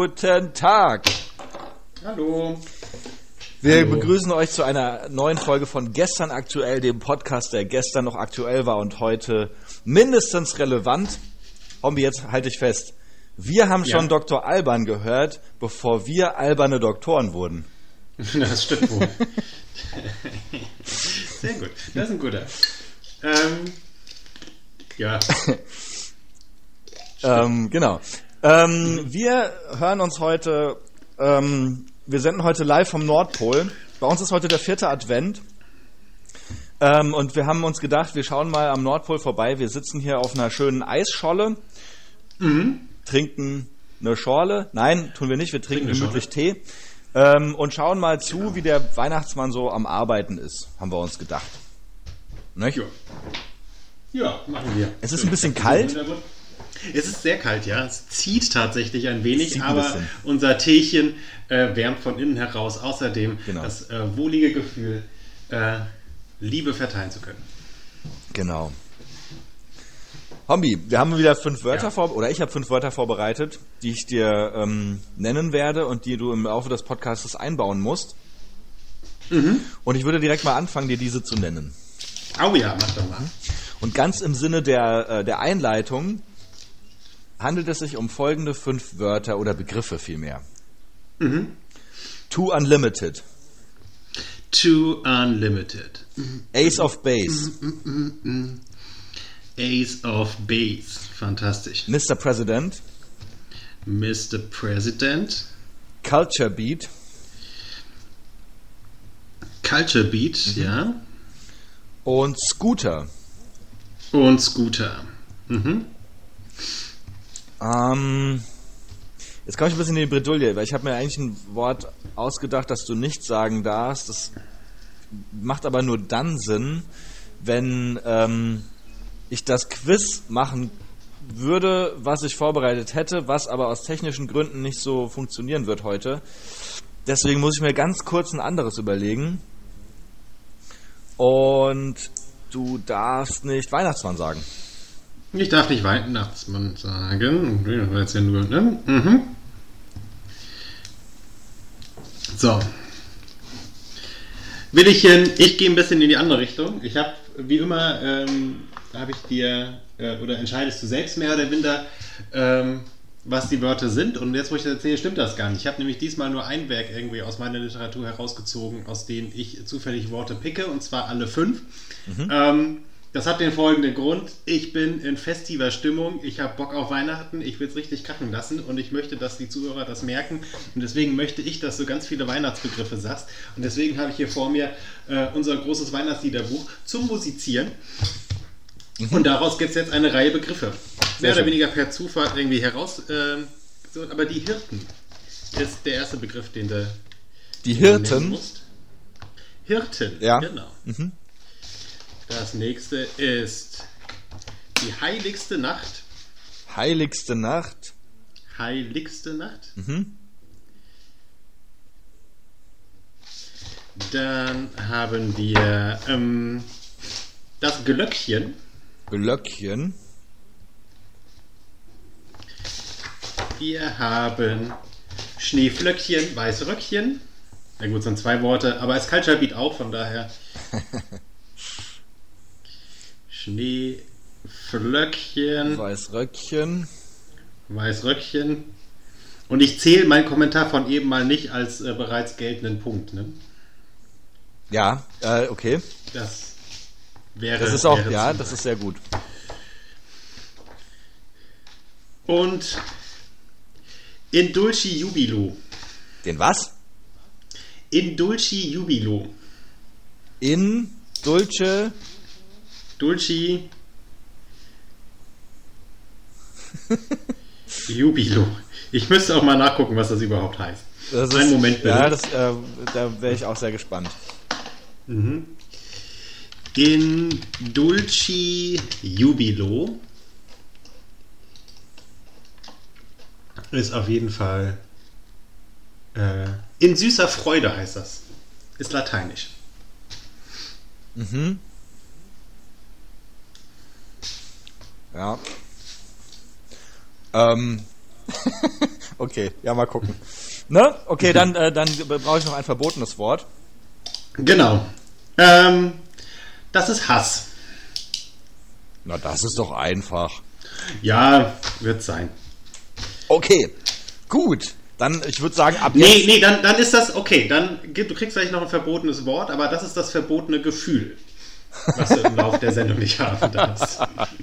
guten Tag. Hallo. Wir Hallo. begrüßen euch zu einer neuen Folge von Gestern aktuell, dem Podcast, der gestern noch aktuell war und heute mindestens relevant. Hombi, jetzt halte ich fest. Wir haben Ja. schon Dr. Alban gehört, bevor wir alberne Doktoren wurden. Das stimmt wohl. Sehr gut. Das ist ein guter. Ähm, ja. Ähm, genau. Ähm, wir hören uns heute, ähm, wir senden heute live vom Nordpol. Bei uns ist heute der vierte Advent. Ähm, und wir haben uns gedacht, wir schauen mal am Nordpol vorbei. Wir sitzen hier auf einer schönen Eisscholle, trinken eine Schorle. Nein, tun wir nicht. Wir trinken eine gemütlich Tee. Ähm, und schauen mal zu, wie der Weihnachtsmann so am Arbeiten ist, haben wir uns gedacht. Nicht? Ja. Ja, machen wir. Es ist ein bisschen kalt. Es ist sehr kalt, ja. Es zieht tatsächlich ein wenig, ein aber bisschen. unser Teechen äh, wärmt von innen heraus. Außerdem Genau. das äh, wohlige Gefühl, äh, Liebe verteilen zu können. Genau. Hombi, wir haben wieder fünf Wörter Ja. vor, oder ich habe fünf Wörter vorbereitet, die ich dir ähm, nennen werde und die du im Laufe des Podcasts einbauen musst. Und ich würde direkt mal anfangen, dir diese zu nennen. Au ja, mach doch mal. Und ganz im Sinne der, äh, der Einleitung handelt es sich um folgende fünf Wörter oder Begriffe vielmehr. Too Unlimited, Too Unlimited. Ace of Base, Ace of Base. Fantastisch. Mr. President, Mr. President. Culture Beat, Culture Beat, ja. und Scooter. Und Scooter. Mhm. Ähm, jetzt komme ich ein bisschen in die Bredouille, weil ich habe mir eigentlich ein Wort ausgedacht, das du nicht sagen darfst. Das macht aber nur dann Sinn, wenn ähm, ich das Quiz machen würde, was ich vorbereitet hätte, was aber aus technischen Gründen nicht so funktionieren wird heute. Deswegen muss ich mir ganz kurz ein anderes überlegen. Und du darfst nicht Weihnachtsmann sagen. Ich darf nicht Weihnachtsmann sagen. Das war jetzt ja nur, ne? Mhm. So. Willichen, ich gehe ein bisschen in die andere Richtung. Ich habe, wie immer, ähm, habe ich dir, äh, oder entscheidest du selbst mehr oder minder, ähm, was die Wörter sind. Und jetzt, wo ich das erzähle, stimmt das gar nicht. Ich habe nämlich diesmal nur ein Werk irgendwie aus meiner Literatur herausgezogen, aus denen ich zufällig Worte picke, und zwar alle fünf. Ähm, das hat den folgenden Grund. Ich bin in festiver Stimmung. Ich habe Bock auf Weihnachten. Ich will es richtig krachen lassen und ich möchte, dass die Zuhörer das merken. Und deswegen möchte ich, dass du ganz viele Weihnachtsbegriffe sagst. Und deswegen habe ich hier vor mir äh, unser großes Weihnachtsliederbuch zum Musizieren. Und daraus gibt es jetzt eine Reihe Begriffe. Mehr oder weniger per Zufall irgendwie heraus. ähm, so, aber die Hirten ist der erste Begriff, den du Die Hirten. musst. Hirten, Ja. genau. Das nächste ist die heiligste Nacht. Heiligste Nacht. Heiligste Nacht. Mhm. Dann haben wir ähm, das Glöckchen. Glöckchen. Wir haben Schneeflöckchen, Weißröckchen. Na gut, sind zwei Worte, aber es ist Culture Beat auch, von daher. Schneeflöckchen, Weißröckchen. Weißröckchen. Und ich zähle meinen Kommentar von eben mal nicht als äh, bereits geltenden Punkt. Ne? Ja, äh, okay. Das wäre. Das ist auch, ja, zu das ist sehr gut. Und in Dulci Jubilo. Den was? In Dulci Jubilo. In Dulce. Dulci Jubilo. Ich müsste auch mal nachgucken, was das überhaupt heißt. Das Einen Moment bitte. Ja, das, äh, da wäre ich auch sehr gespannt. In Dulci Jubilo ist auf jeden Fall äh, in süßer Freude heißt das. Ist lateinisch. Mhm. Ja. Ähm, okay, ja, mal gucken. Ne? Okay, dann, äh, dann brauche ich noch ein verbotenes Wort. Genau. Ähm, das ist Hass. Na, das ist doch einfach. Ja, wird sein. Okay, gut. Dann, ich würde sagen, ab Nee, jetzt. nee, dann, dann ist das okay. Dann du kriegst vielleicht noch ein verbotenes Wort, aber das ist das verbotene Gefühl, was du im Laufe der Sendung nicht haben darfst.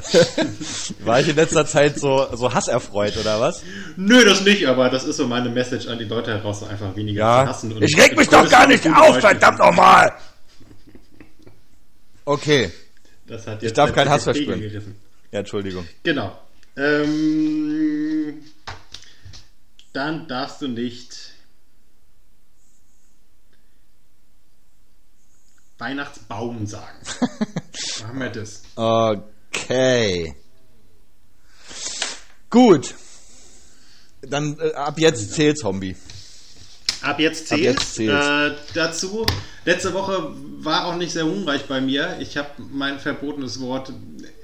War ich in letzter Zeit so, so hasserfreut, oder was? Nö, das nicht, aber das ist so meine Message an die Leute heraus, so einfach weniger Ja. zu hassen. und- Ich reg mich doch gar nicht auf, Leute. verdammt nochmal! Okay. Das hat Ich darf ein kein Hass verspüren. gerissen. Ja, Entschuldigung. Genau. Ähm, dann darfst du nicht Weihnachtsbaum sagen. Machen wir das. Okay. Gut. Dann äh, ab jetzt zählt Zombie. Ab jetzt Ab zählt. jetzt zählt's. Äh, dazu, letzte Woche war auch nicht sehr umreich bei mir. Ich habe mein verbotenes Wort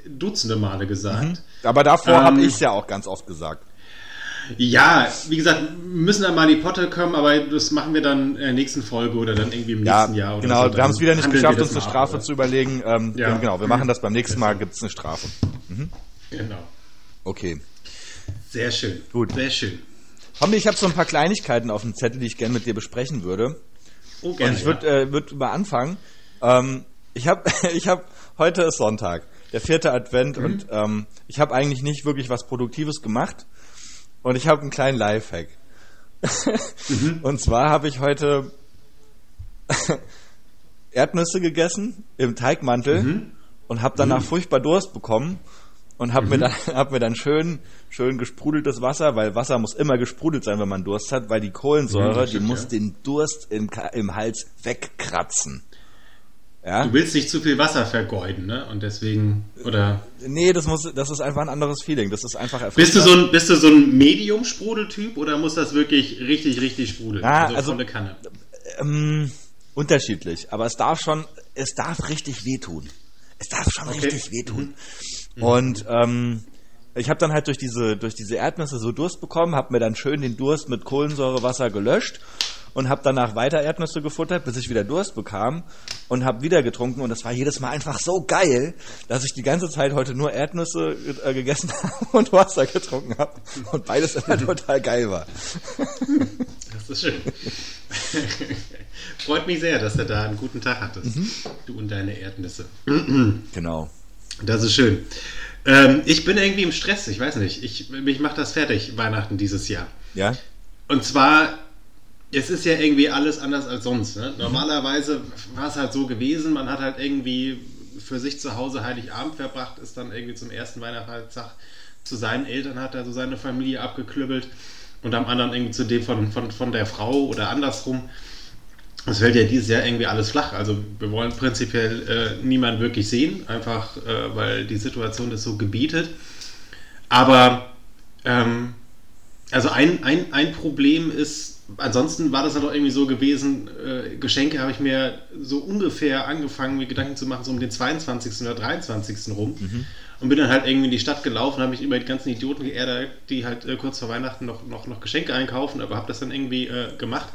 dutzende Male gesagt. Aber davor Ähm, habe ich es ja auch ganz oft gesagt. Ja, wie gesagt, müssen dann mal die Potte kommen, aber das machen wir dann in der nächsten Folge oder dann irgendwie im Ja, nächsten Jahr. Oder genau. so. wir haben es wieder nicht geschafft, uns eine Strafe ab, zu überlegen. Ähm, Ja. Genau, wir machen das beim nächsten Mal, gibt es eine Strafe. Genau. Okay. Sehr schön. Gut. Sehr schön. Hombi, ich habe so ein paar Kleinigkeiten auf dem Zettel, die ich gerne mit dir besprechen würde. Oh, Und gerne, ich würde äh, würd mal anfangen. Ähm, ich habe, ich hab, heute ist Sonntag, der vierte Advent und ähm, ich habe eigentlich nicht wirklich was Produktives gemacht. Und ich habe einen kleinen Lifehack. Und zwar habe ich heute Erdnüsse gegessen im Teigmantel und habe danach furchtbar Durst bekommen und habe mir dann hab mir dann schön schön gesprudeltes Wasser, weil Wasser muss immer gesprudelt sein, wenn man Durst hat, weil die Kohlensäure, die stimmt, muss ja. den Durst im, im Hals wegkratzen. Ja? Du willst nicht zu viel Wasser vergeuden, ne? Und deswegen, oder Nee, das muss das ist einfach ein anderes Feeling. Das ist einfach bist du so ein, bist du so ein Medium-Sprudeltyp oder muss das wirklich richtig, richtig sprudeln? Ah, also- volle Kanne. ähm, unterschiedlich, aber es darf schon, es darf richtig wehtun. Es darf schon Okay. richtig wehtun. Und ähm, ich habe dann halt durch diese durch diese Erdnüsse so Durst bekommen, habe mir dann schön den Durst mit Kohlensäurewasser gelöscht und habe danach weiter Erdnüsse gefuttert, bis ich wieder Durst bekam und habe wieder getrunken und das war jedes Mal einfach so geil, dass ich die ganze Zeit heute nur Erdnüsse äh, gegessen habe und Wasser getrunken habe und beides immer total geil war. Das ist schön. Freut mich sehr, dass du da einen guten Tag hattest. Mhm. Du und deine Erdnüsse. Genau. Das ist schön. Ähm, ich bin irgendwie im Stress, ich weiß nicht. Ich, mich macht das fertig, Weihnachten dieses Jahr. Ja? Und zwar, es ist ja irgendwie alles anders als sonst. Ne? Normalerweise war es halt so gewesen, man hat halt irgendwie für sich zu Hause Heiligabend verbracht, ist dann irgendwie zum ersten Weihnachtstag zu seinen Eltern, hat er so seine Familie abgeklüppelt und am anderen irgendwie zu dem von, von, von der Frau oder andersrum. Es fällt ja dieses Jahr irgendwie alles flach. Also wir wollen prinzipiell äh, niemanden wirklich sehen, einfach äh, weil die Situation das so gebietet. Aber ähm, also ein, ein, ein Problem ist, ansonsten war das halt auch irgendwie so gewesen, äh, Geschenke habe ich mir so ungefähr angefangen, mir Gedanken zu machen, so um den 22. oder 23. rum. Und bin dann halt irgendwie in die Stadt gelaufen, habe mich über die ganzen Idioten geärgert, die halt äh, kurz vor Weihnachten noch, noch, noch Geschenke einkaufen, aber habe das dann irgendwie äh, gemacht.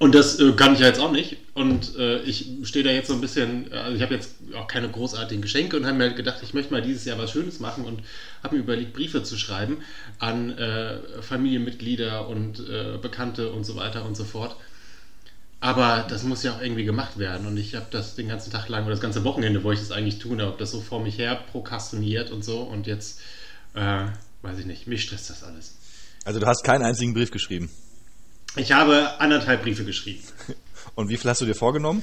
Und das äh, kann ich ja jetzt auch nicht. Und äh, ich stehe da jetzt so ein bisschen, äh, also ich habe jetzt auch keine großartigen Geschenke und habe mir halt gedacht, ich möchte mal dieses Jahr was Schönes machen und habe mir überlegt, Briefe zu schreiben an äh, Familienmitglieder und äh, Bekannte und so weiter und so fort. Aber das muss ja auch irgendwie gemacht werden. Und ich habe das den ganzen Tag lang oder das ganze Wochenende, wo ich das eigentlich tun habe, das so vor mich her prokrastiniert und so. Und jetzt, äh, weiß ich nicht, mich stresst das alles. Also du hast keinen einzigen Brief geschrieben. Ich habe anderthalb Briefe geschrieben. Und wie viel hast du dir vorgenommen?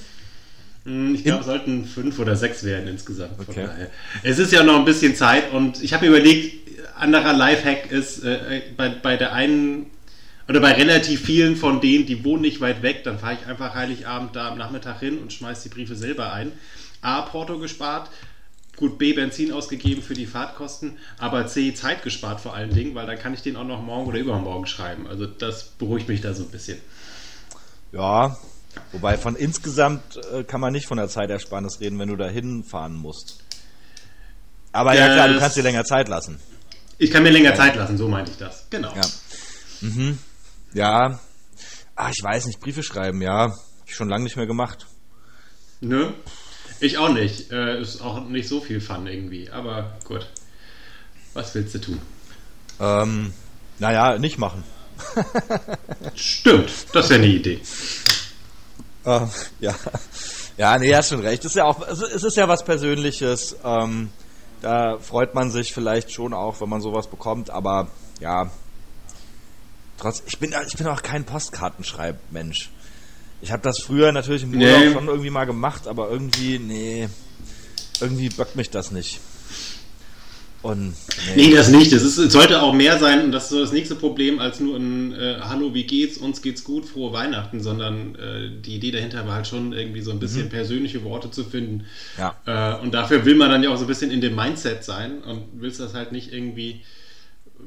Hm, Ich glaube, es sollten fünf oder sechs werden insgesamt. Okay. Es ist ja noch ein bisschen Zeit und ich habe mir überlegt, anderer Lifehack ist äh, bei, bei der einen oder bei relativ vielen von denen, die wohnen nicht weit weg, dann fahre ich einfach Heiligabend da am Nachmittag hin und schmeiße die Briefe selber ein. A, Porto gespart, gut, B, Benzin ausgegeben für die Fahrtkosten, aber C, Zeit gespart vor allen Dingen, weil dann kann ich den auch noch morgen oder übermorgen schreiben. Also das beruhigt mich da so ein bisschen. Ja, wobei von insgesamt äh, kann man nicht von der Zeitersparnis reden, wenn du da hinfahren musst. Aber ja klar, du Das- kannst dir länger Zeit lassen. Ich kann mir länger Zeit lassen, so meinte ich das. Genau. Ja. Mhm. Ja. Ah, ich weiß nicht, Briefe schreiben, ja. Hab ich schon lange nicht mehr gemacht. Nö. Ich auch nicht. Äh, ist auch nicht so viel Fun irgendwie. Aber gut. Was willst du tun? Ähm, naja, nicht machen. Stimmt, das wäre eine Idee. Äh, ja. Ja, nee, hast schon recht. Es ist ja auch, es ist ja was Persönliches. Ähm, da freut man sich vielleicht schon auch, wenn man sowas bekommt, aber ja. Trotz, ich bin, ich bin auch kein Postkartenschreibmensch. Ich habe das früher natürlich im Urlaub Nee. schon irgendwie mal gemacht, aber irgendwie, nee, irgendwie bockt mich das nicht. Und, Nee, das nicht. Es, sollte auch mehr sein, und das ist so das nächste Problem, als nur ein äh, Hallo, wie geht's, uns geht's gut, frohe Weihnachten, sondern äh, die Idee dahinter war halt schon irgendwie so ein bisschen persönliche Worte zu finden. Ja. Äh, und dafür will man dann ja auch so ein bisschen in dem Mindset sein und willst das halt nicht irgendwie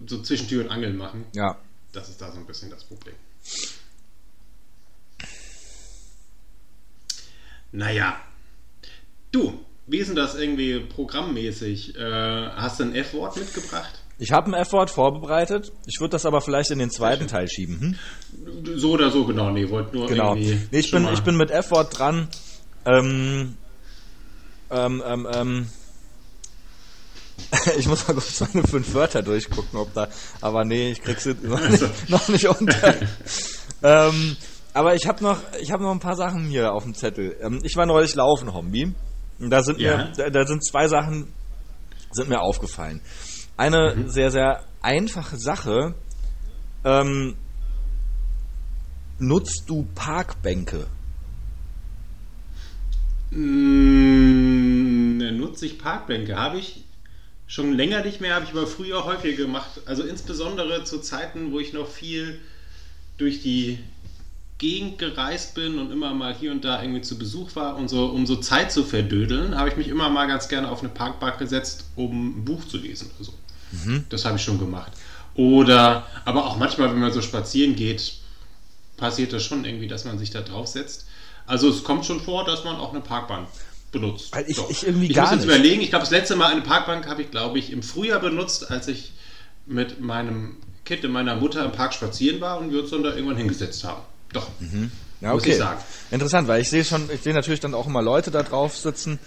so zwischen Tür und Angel machen. ja. Das ist da so ein bisschen das Problem. Naja. Du, wie ist denn das irgendwie programmmäßig? Äh, hast du ein F-Wort mitgebracht? Ich habe ein F-Wort vorbereitet. Ich würde das aber vielleicht in den zweiten Teil schieben. Hm? So oder so, genau. Nee, wollte nur Genau. irgendwie. Nee, ich, bin, mal- ich bin mit F-Wort dran. Ähm, ähm, ähm, ähm, ich muss mal kurz meine fünf Wörter durchgucken, ob da. Aber nee, ich krieg's jetzt noch Also. nicht, noch nicht unter. ähm, aber ich habe noch, ich habe noch ein paar Sachen hier auf dem Zettel. Ähm, ich war neulich laufen, Hombi. Und da sind Ja. mir, da, sind zwei Sachen, sind mir aufgefallen. Eine Mhm. sehr, sehr einfache Sache. Ähm, nutzt du Parkbänke? Mm, nutze ich Parkbänke. Habe ich schon länger nicht mehr, habe ich aber früher häufiger gemacht. Also insbesondere zu Zeiten, wo ich noch viel durch die Gegend gereist bin und immer mal hier und da irgendwie zu Besuch war und so, um so Zeit zu verdödeln, habe ich mich immer mal ganz gerne auf eine Parkbank gesetzt, um ein Buch zu lesen oder so. Das habe ich schon gemacht. Oder, aber auch manchmal, wenn man so spazieren geht, passiert das schon irgendwie, dass man sich da draufsetzt. Also es kommt schon vor, dass man auch eine Parkbank benutzt. Weil ich- Doch. ich irgendwie ich gar muss jetzt nicht. überlegen, ich glaube, das letzte Mal eine Parkbank habe ich, glaube ich, im Frühjahr benutzt, als ich mit meinem Kind und meiner Mutter im Park spazieren war und wir uns dann da irgendwann hingesetzt haben. Doch. Ja, Muss ich sagen. Interessant, weil ich sehe schon, ich sehe natürlich dann auch immer Leute da drauf sitzen.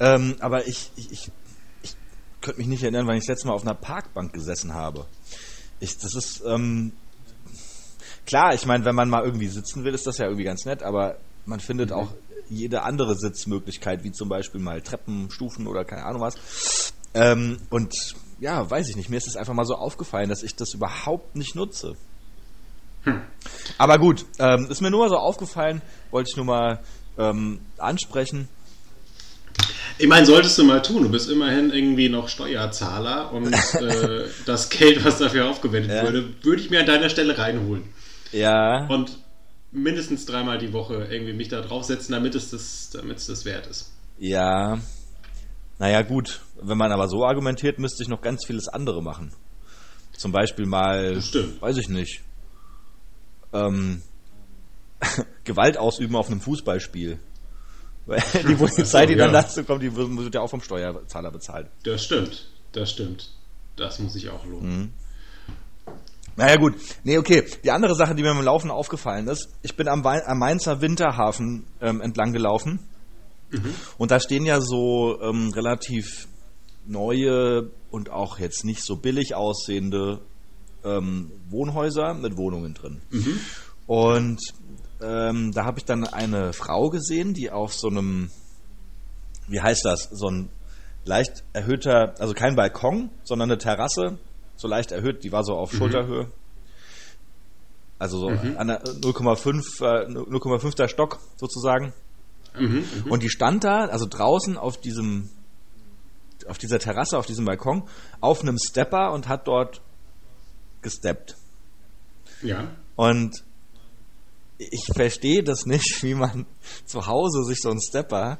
Ähm, aber ich, ich, ich, ich könnte mich nicht erinnern, wann ich das letzte Mal auf einer Parkbank gesessen habe. Ich, das ist, ähm, klar, ich meine, wenn man mal irgendwie sitzen will, ist das ja irgendwie ganz nett, aber man findet auch jede andere Sitzmöglichkeit, wie zum Beispiel mal Treppen, Stufen oder keine Ahnung was. Ähm, und ja, weiß ich nicht, mir ist es einfach mal so aufgefallen, dass ich das überhaupt nicht nutze. Aber gut, ähm, ist mir nur mal so aufgefallen, wollte ich nur mal ähm, ansprechen. Ich meine, solltest du mal tun. Du bist immerhin irgendwie noch Steuerzahler und äh, das Geld, was dafür aufgewendet Ja. wurde, würde ich mir an deiner Stelle reinholen. Ja, Und mindestens dreimal die Woche irgendwie mich da draufsetzen, damit es das, damit es das wert ist. ja. Naja, gut. Wenn man aber so argumentiert, müsste ich noch ganz vieles andere machen. Zum Beispiel mal, Das stimmt. weiß ich nicht, ähm, Gewalt ausüben auf einem Fußballspiel. Weil die Polizei, die dann ja. dazu kommt, die wird ja auch vom Steuerzahler bezahlt. Das stimmt. Das stimmt. Das muss ich auch lohnen. Naja gut, nee, okay. Die andere Sache, die mir beim Laufen aufgefallen ist, ich bin am, Wei- am Mainzer Winterhafen ähm, entlang gelaufen und da stehen ja so ähm, relativ neue und auch jetzt nicht so billig aussehende ähm, Wohnhäuser mit Wohnungen drin. Und ähm, da habe ich dann eine Frau gesehen, die auf so einem, wie heißt das, so ein leicht erhöhter, also kein Balkon, sondern eine Terrasse, so leicht erhöht, die war so auf Schulterhöhe. Also so an der 0,5, äh, 0,5. Stock sozusagen. Mhm. Und die stand da, also draußen auf diesem, auf dieser Terrasse, auf diesem Balkon, auf einem Stepper und hat dort gesteppt. Ja. Und ich verstehe das nicht, wie man zu Hause sich so einen Stepper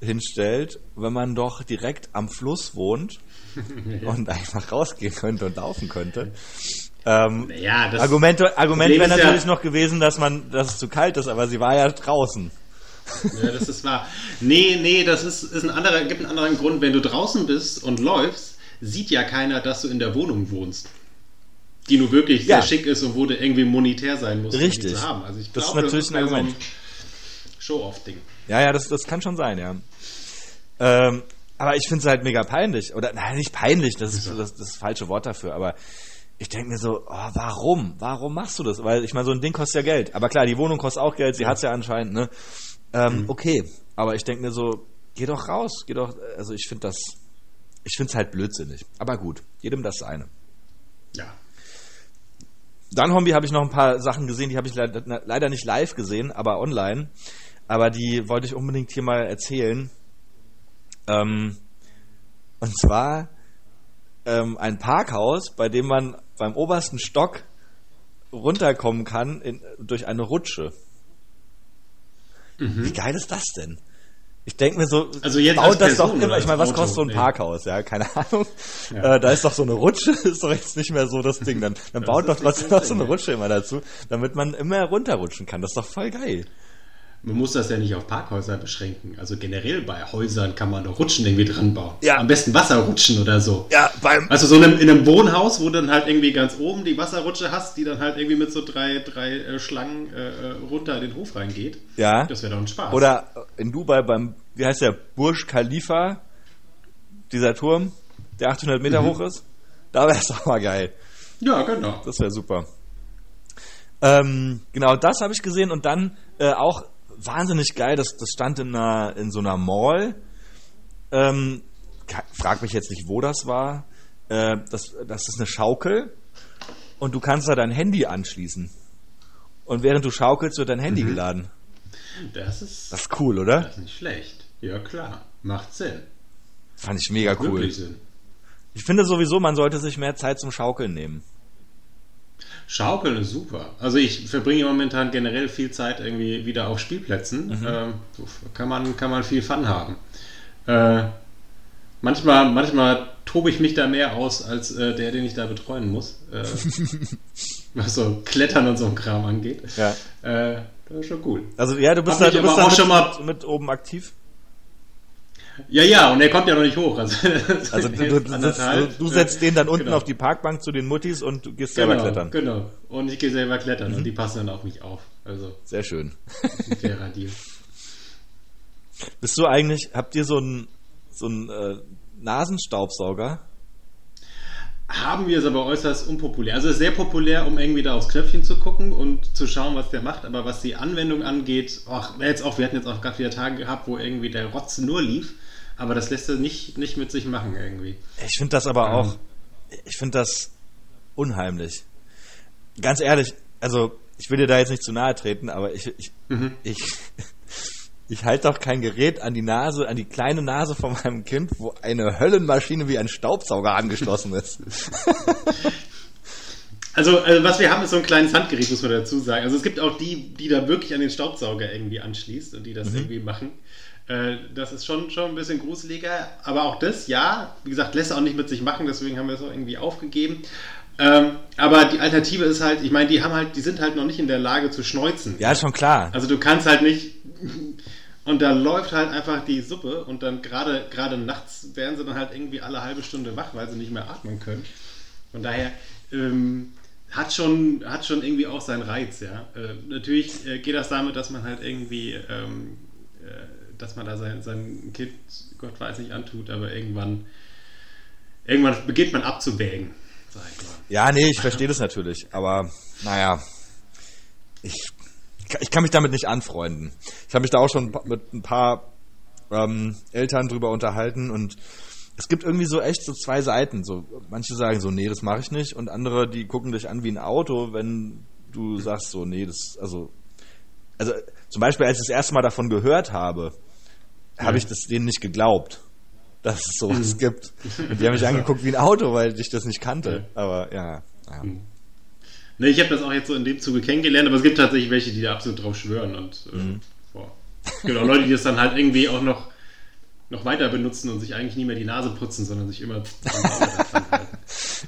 hinstellt, wenn man doch direkt am Fluss wohnt und einfach rausgehen könnte und laufen könnte. Ähm, Naja, das Argument, Argument wäre ist ja- natürlich noch gewesen, dass man, dass es zu kalt ist, aber sie war ja draußen. Ja, das ist wahr. Nee, nee, das ist, ist ein anderer, gibt einen anderen Grund. Wenn du draußen bist und läufst, sieht ja keiner, dass du in der Wohnung wohnst. Die nur wirklich Ja. sehr schick ist und wo du irgendwie monetär sein musst, um Richtig. zu haben. Also ich Das ist glaube, natürlich ein mehr Argument. Show-off-Ding. Ja, ja, das, das kann schon sein, ja. Ähm, aber ich finde es halt mega peinlich. Oder, nein, nicht peinlich, das ist das, das, ist das falsche Wort dafür. Aber ich denke mir so, oh, warum? Warum machst du das? Weil ich meine, so ein Ding kostet ja Geld. Aber klar, die Wohnung kostet auch Geld, sie hat's ja anscheinend, ne? Ähm, Okay, aber ich denke mir so, geh doch raus, geh doch, also ich finde das, ich finde es halt blödsinnig. Aber gut, jedem das seine. Ja. Dann, Hombi, habe ich noch ein paar Sachen gesehen, die habe ich leider, leider nicht live gesehen, aber online. Aber die wollte ich unbedingt hier mal erzählen. Ähm, und zwar ähm, ein Parkhaus, bei dem man beim obersten Stock runterkommen kann in, durch eine Rutsche. Wie geil ist das denn? Ich denke mir so, Also jetzt baut das Person doch immer. Ich meine, als was kostet so ein? Nee. Parkhaus? Ja, keine Ahnung. Ja. Äh, da ist doch so eine Rutsche, ist doch jetzt nicht mehr so das Ding. Dann, dann baut doch trotzdem noch so eine. Rutsche immer dazu, damit man immer runterrutschen kann. Das ist doch voll geil. Man muss das ja nicht auf Parkhäuser beschränken. Also generell bei Häusern kann man doch Rutschen irgendwie dran bauen. Ja. Am besten Wasserrutschen oder so. Ja, beim. Also so in einem, in einem Wohnhaus, wo du dann halt irgendwie ganz oben die Wasserrutsche hast, die dann halt irgendwie mit so drei, drei äh, Schlangen äh, äh, runter in den Hof reingeht. Ja. Das wäre doch ein Spaß. Oder in Dubai beim, wie heißt der, Burj Khalifa, dieser Turm, der 800 Meter hoch ist. Da wäre es doch mal geil. Ja, genau. Das wäre super. Ähm, genau, das habe ich gesehen und dann äh, auch wahnsinnig geil, das, das stand in, einer, in so einer Mall. Ähm, frag mich jetzt nicht, wo das war. Äh, das, das ist eine Schaukel und du kannst da dein Handy anschließen. Und während du schaukelst, wird dein Handy geladen. Das ist, Das ist cool, oder? das ist nicht schlecht. Ja, klar. Macht Sinn. Fand ich mega cool. Sinn. Ich finde sowieso, man sollte sich mehr Zeit zum Schaukeln nehmen. Schaukeln ist super. Also ich verbringe momentan generell viel Zeit irgendwie wieder auf Spielplätzen. Mhm. Ähm, kann, man, kann man viel Fun haben. Äh, manchmal, manchmal tobe ich mich da mehr aus als äh, der, den ich da betreuen muss. Äh, was so Klettern und so ein Kram angeht. Ja. Äh, das ist schon cool. Also ja, du bist Hab da, du bist aber auch mit, schon mal- mit oben aktiv. Ja, ja, und er kommt ja noch nicht hoch. Also, Also du, du, sitzt, du, setzt den dann unten Genau. auf die Parkbank zu den Muttis und du gehst selber genau, klettern. Genau. Und ich gehe selber klettern Mhm. und die passen dann auf mich auf. Also Sehr schön. ein fairer Deal. Bist du eigentlich, habt ihr so einen so einen, äh, Nasenstaubsauger? Haben wir es aber äußerst unpopulär. Also es ist sehr populär, um irgendwie da aufs Knöpfchen zu gucken und zu schauen, was der macht. Aber was die Anwendung angeht, ach, jetzt auch, wir hatten jetzt auch gerade wieder Tage gehabt, wo irgendwie der Rotz nur lief. Aber das lässt er nicht, nicht mit sich machen irgendwie. Ich finde das aber Ähm. auch, ich finde das unheimlich. Ganz ehrlich, also ich will dir da jetzt nicht zu nahe treten, aber ich, ich, Mhm. ich, ich halte doch kein Gerät an die Nase, an die kleine Nase von meinem Kind, wo eine Höllenmaschine wie ein Staubsauger angeschlossen ist. Also, also was wir haben, ist so ein kleines Handgerät, muss man dazu sagen. Also es gibt auch die, die da wirklich an den Staubsauger irgendwie anschließt und die das irgendwie machen. Äh, das ist schon, schon ein bisschen gruseliger. Aber auch das, ja, wie gesagt, lässt auch nicht mit sich machen, deswegen haben wir es auch irgendwie aufgegeben. Ähm, aber die Alternative ist halt, ich meine, die haben halt, die sind halt noch nicht in der Lage zu schneuzen. Ja, schon klar. Also du kannst halt nicht. Und da läuft halt einfach die Suppe und dann gerade gerade nachts werden sie dann halt irgendwie alle halbe Stunde wach, weil sie nicht mehr atmen können. Von daher ähm, hat schon hat schon irgendwie auch seinen Reiz, ja. Äh, natürlich äh, geht das damit, dass man halt irgendwie, ähm, äh, dass man da sein, sein Kind, Gott weiß nicht, antut, aber irgendwann irgendwann beginnt man abzuwägen. Ja, nee, ich verstehe das natürlich, aber naja, ich, ich kann mich damit nicht anfreunden. Ich habe mich da auch schon mit ein paar ähm, Eltern drüber unterhalten und es gibt irgendwie so echt so zwei Seiten. So, manche sagen so, nee, das mache ich nicht und andere, die gucken dich an wie ein Auto, wenn du sagst so, nee, das, also, also zum Beispiel, als ich das erste Mal davon gehört habe, habe ich das denen nicht geglaubt, dass es sowas gibt. Und die haben mich angeguckt wie ein Auto, weil ich das nicht kannte. Aber ja, ja. Ne, ich habe das auch jetzt so in dem Zuge kennengelernt, aber es gibt tatsächlich welche, die da absolut drauf schwören und äh, Mhm. boah. genau Leute, die das dann halt irgendwie auch noch noch weiter benutzen und sich eigentlich nie mehr die Nase putzen, sondern sich immer.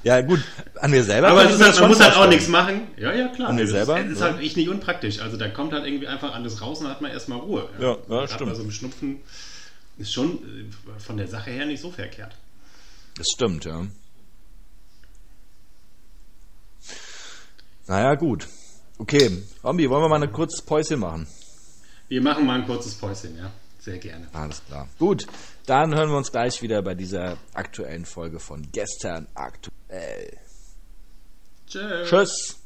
Ja, gut, an mir selber. Aber ist halt, das man muss halt auch nichts machen. Ja, ja, klar. An mir ist- selber, Es ist ja. halt echt nicht unpraktisch. Also da kommt halt irgendwie einfach alles raus und hat man erstmal Ruhe. Ja, ja, Gerade stimmt. bei so einem Schnupfen ist schon äh, von der Sache her nicht so verkehrt. Das stimmt, ja. Naja, gut. Okay, Rombi, wollen wir mal ein kurzes Päuschen machen? Wir machen mal ein kurzes Päuschen, ja. Sehr gerne. Alles klar. Gut, dann hören wir uns gleich wieder bei dieser aktuellen Folge von gestern aktuell. Tschüss. Tschüss.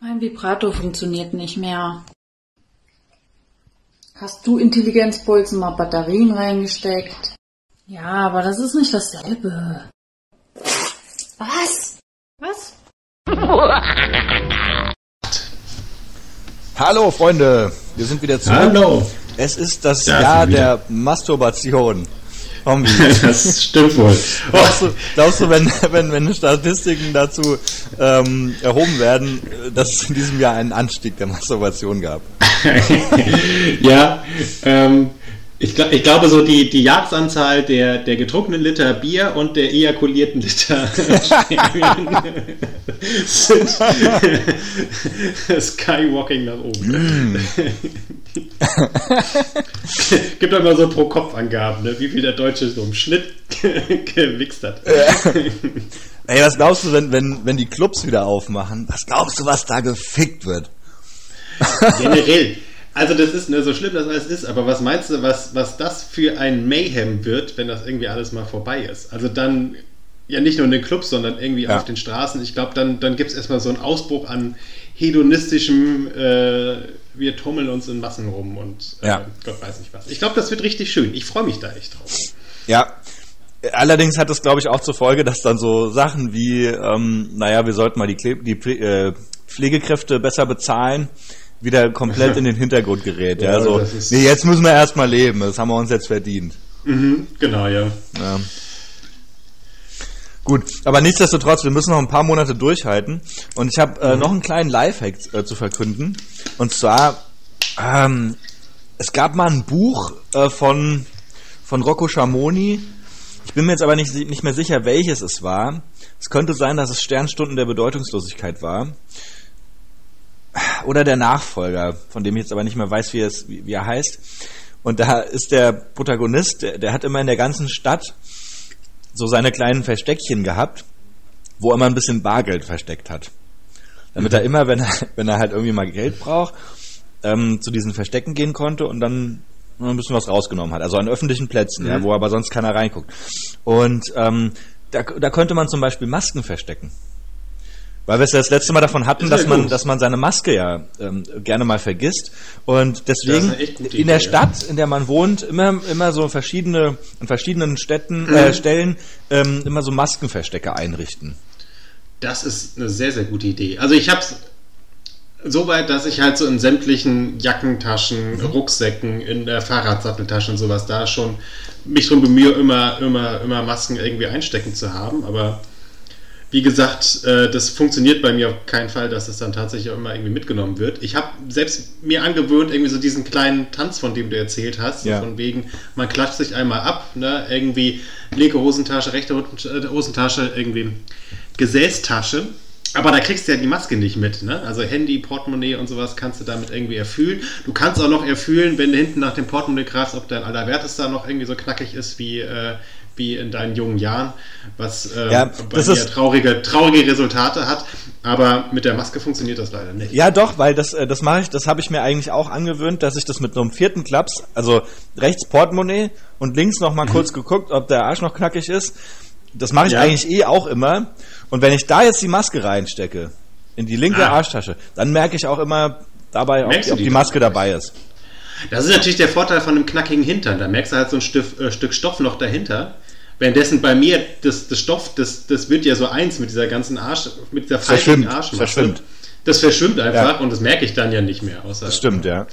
Mein Vibrato funktioniert nicht mehr. Hast du Intelligenzbolzen mal Batterien reingesteckt? Ja, aber das ist nicht dasselbe. Was? Was? Hallo Freunde, wir sind wieder zurück. Hallo. Es ist das Da Jahr der Masturbation. Das stimmt wohl. glaubst du, glaubst du wenn, wenn, wenn Statistiken dazu ähm, erhoben werden, dass es in diesem Jahr einen Anstieg der Masturbation gab? ja, ähm, ich, glaub, ich glaube, so die, die Jahresanzahl der, der getrunkenen Liter Bier und der ejakulierten Liter sind skywalking nach oben. Gibt doch mal so pro Kopf Angaben, ne? wie viel der Deutsche so im Schnitt gewichst hat. Ey, was glaubst du, wenn, wenn, wenn die Clubs wieder aufmachen? Was glaubst du, was da gefickt wird? Generell. Also das ist ne, so schlimm, das alles ist, aber was meinst du, was, was das für ein Mayhem wird, wenn das irgendwie alles mal vorbei ist? Also dann ja nicht nur in den Clubs, sondern irgendwie Ja. auf den Straßen. Ich glaube, dann, dann gibt es erstmal so einen Ausbruch an hedonistischem, äh, wir tummeln uns in Massen rum und äh, Ja. Gott weiß nicht was. Ich glaube, das wird richtig schön. Ich freue mich da echt drauf. Ja. Allerdings hat es, glaube ich, auch zur Folge, dass dann so Sachen wie, ähm, naja, wir sollten mal die, Kle die äh, Pflegekräfte besser bezahlen, wieder komplett in den Hintergrund gerät. Ja, Ja, so, nee, jetzt müssen wir erstmal leben, das haben wir uns jetzt verdient. Mhm, genau, ja. Ja. Gut, aber nichtsdestotrotz, wir müssen noch ein paar Monate durchhalten. Und ich habe äh, noch einen kleinen Lifehack äh, zu verkünden. Und zwar, ähm, es gab mal ein Buch äh, von, von Rocco Schamoni. Ich bin mir jetzt aber nicht, nicht mehr sicher, welches es war. Es könnte sein, dass es Sternstunden der Bedeutungslosigkeit war. Oder der Nachfolger, von dem ich jetzt aber nicht mehr weiß, wie, es, wie, wie er heißt. Und da ist der Protagonist, der, der hat immer in der ganzen Stadt so seine kleinen Versteckchen gehabt, wo er immer ein bisschen Bargeld versteckt hat. Damit er immer, wenn er, wenn er halt irgendwie mal Geld braucht, ähm, zu diesen Verstecken gehen konnte und dann ein bisschen was rausgenommen hat. Also an öffentlichen Plätzen, ja, wo aber sonst keiner reinguckt. Und ähm, da, da könnte man zum Beispiel Masken verstecken. Weil wir es ja das letzte Mal davon hatten, ja dass man, dass man seine Maske ja ähm, gerne mal vergisst. Und deswegen in der. Stadt, in der man wohnt, immer, immer so verschiedene, in verschiedenen Städten, Mhm. äh, Stellen, ähm, immer so Maskenverstecke einrichten. Das ist eine sehr, sehr gute Idee. Also ich habe es so weit, dass ich halt so in sämtlichen Jackentaschen, Rucksäcken, in der Fahrradsatteltasche und sowas da schon mich drum bemühe, immer, immer, immer Masken irgendwie einstecken zu haben. Aber wie gesagt, äh, das funktioniert bei mir auf keinen Fall, dass es dann tatsächlich auch immer irgendwie mitgenommen wird. Ich habe selbst mir angewöhnt, irgendwie so diesen kleinen Tanz, von dem du erzählt hast, Ja. von wegen, man klatscht sich einmal ab, ne? irgendwie linke Hosentasche, rechte äh, Hosentasche, irgendwie Gesäßtasche. Aber da kriegst du ja die Maske nicht mit, ne? Also Handy, Portemonnaie und sowas kannst du damit irgendwie erfüllen. Du kannst auch noch erfüllen, wenn du hinten nach dem Portemonnaie greifst, ob dein Allerwertester noch irgendwie so knackig ist wie, äh, wie in deinen jungen Jahren, was äh, Ja, bei ist- traurige, traurige Resultate hat. Aber mit der Maske funktioniert das leider nicht. Ja, doch, weil das, äh, das mache ich, das habe ich mir eigentlich auch angewöhnt, dass ich das mit so einem vierten Klaps, also rechts Portemonnaie und links noch mal kurz geguckt, ob der Arsch noch knackig ist. Das mache ich Ja. eigentlich eh auch immer. Und wenn ich da jetzt die Maske reinstecke, in die linke Ah. Arschtasche, dann merke ich auch immer dabei, ob, die- ob die? Maske dabei ist. Das ist natürlich der Vorteil von einem knackigen Hintern. Da merkst du halt so ein Stück, äh, Stück Stoff noch dahinter. Währenddessen bei mir, das, das Stoff, das, das wird ja so eins mit dieser ganzen Arsch, mit dieser Verschwimmt, Arschmasse. verschwimmt. Das verschwimmt einfach Ja. und das merke ich dann ja nicht mehr. Außer, Das stimmt, ja.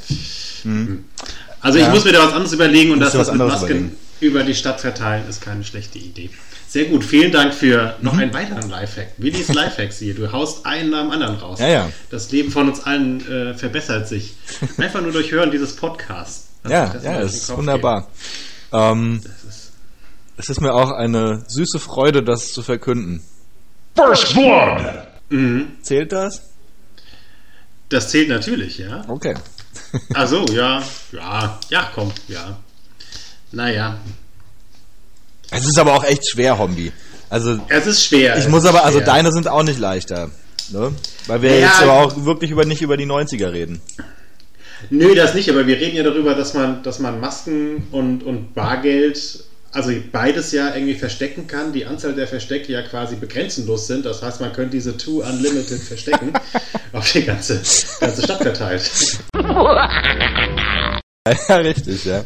Also ich Ja. muss mir da was anderes überlegen und dass das was mit Masken überlegen. über die Stadt verteilen, ist keine schlechte Idee. Sehr gut, vielen Dank für noch Mhm. einen weiteren Lifehack. Willis Lifehacks hier. Du haust einen nach dem anderen raus. Ja, ja. Das Leben von uns allen äh, verbessert sich. Einfach nur durch Hören dieses Podcasts. Ja, ja, ich das ist wunderbar. Ähm. Das ist es ist mir auch eine süße Freude, das zu verkünden. First Blood! Zählt das? Das zählt natürlich, ja. Okay. Ach so, ja, ja, ja, komm, ja. Naja. Es ist aber auch echt schwer, Hombi. Also, Es ist schwer. ich muss aber, also schwer. deine sind auch nicht leichter. Ne? Weil wir Ja, jetzt aber auch wirklich über nicht über die 90er reden. Nö, das nicht, aber wir reden ja darüber, dass man, dass man Masken und, und Bargeld, also beides ja irgendwie verstecken kann. Die Anzahl der Verstecke ja quasi begrenzenlos sind. Das heißt, man könnte diese Two Unlimited verstecken auf die ganze, ganze Stadt verteilt. Ja, richtig, ja.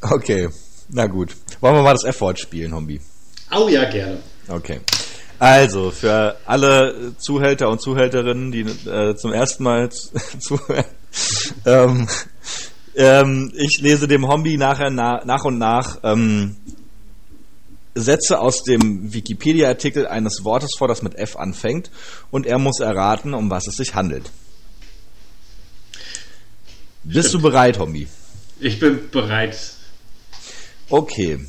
Okay, na gut. Wollen wir mal das F-Wort spielen, Hombi? Au ja, gerne. Okay. Also, für alle Zuhälter und Zuhälterinnen, die äh, zum ersten Mal zu- zuhören, ähm, ähm, ich lese dem Hombi nachher na, nach und nach ähm, Sätze aus dem Wikipedia-Artikel eines Wortes vor, das mit F anfängt, und er muss erraten, um was es sich handelt. Bist du bereit, Hombi? Ich bin bereit. Okay.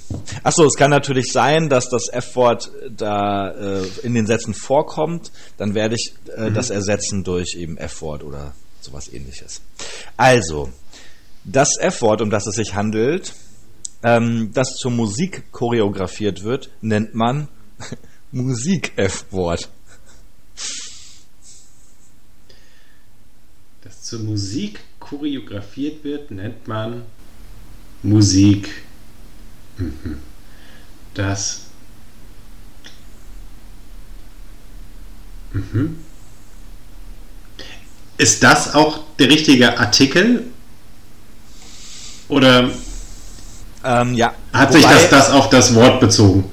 Achso, es kann natürlich sein, dass das F-Wort da äh, in den Sätzen vorkommt. Dann werde ich äh, das ersetzen durch eben F-Wort oder sowas ähnliches. Also, das F-Wort, um das es sich handelt, ähm, das zur Musik choreografiert wird, nennt man Musik-F-Wort. Das zur Musik choreografiert wird, nennt man Musik. Mhm. Das. Mhm. Ist das auch der richtige Artikel? Oder Ähm, ja. hat sich Wobei- das, das auf das Wort bezogen?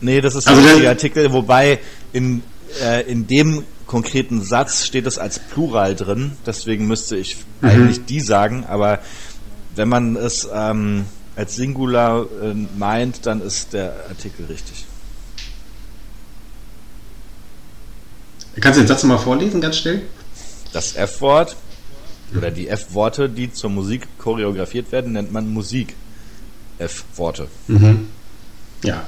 Nee, das ist Also der der- richtige Artikel, wobei in, äh, in dem konkreten Satz steht es als Plural drin, deswegen müsste ich Mhm. eigentlich die sagen, aber wenn man es ähm, als Singular äh, meint, dann ist der Artikel richtig. Kannst du den Satz mal vorlesen, ganz schnell? Das F-Wort oder die F-Worte, die zur Musik choreografiert werden, nennt man Musik-F-Worte. Ja.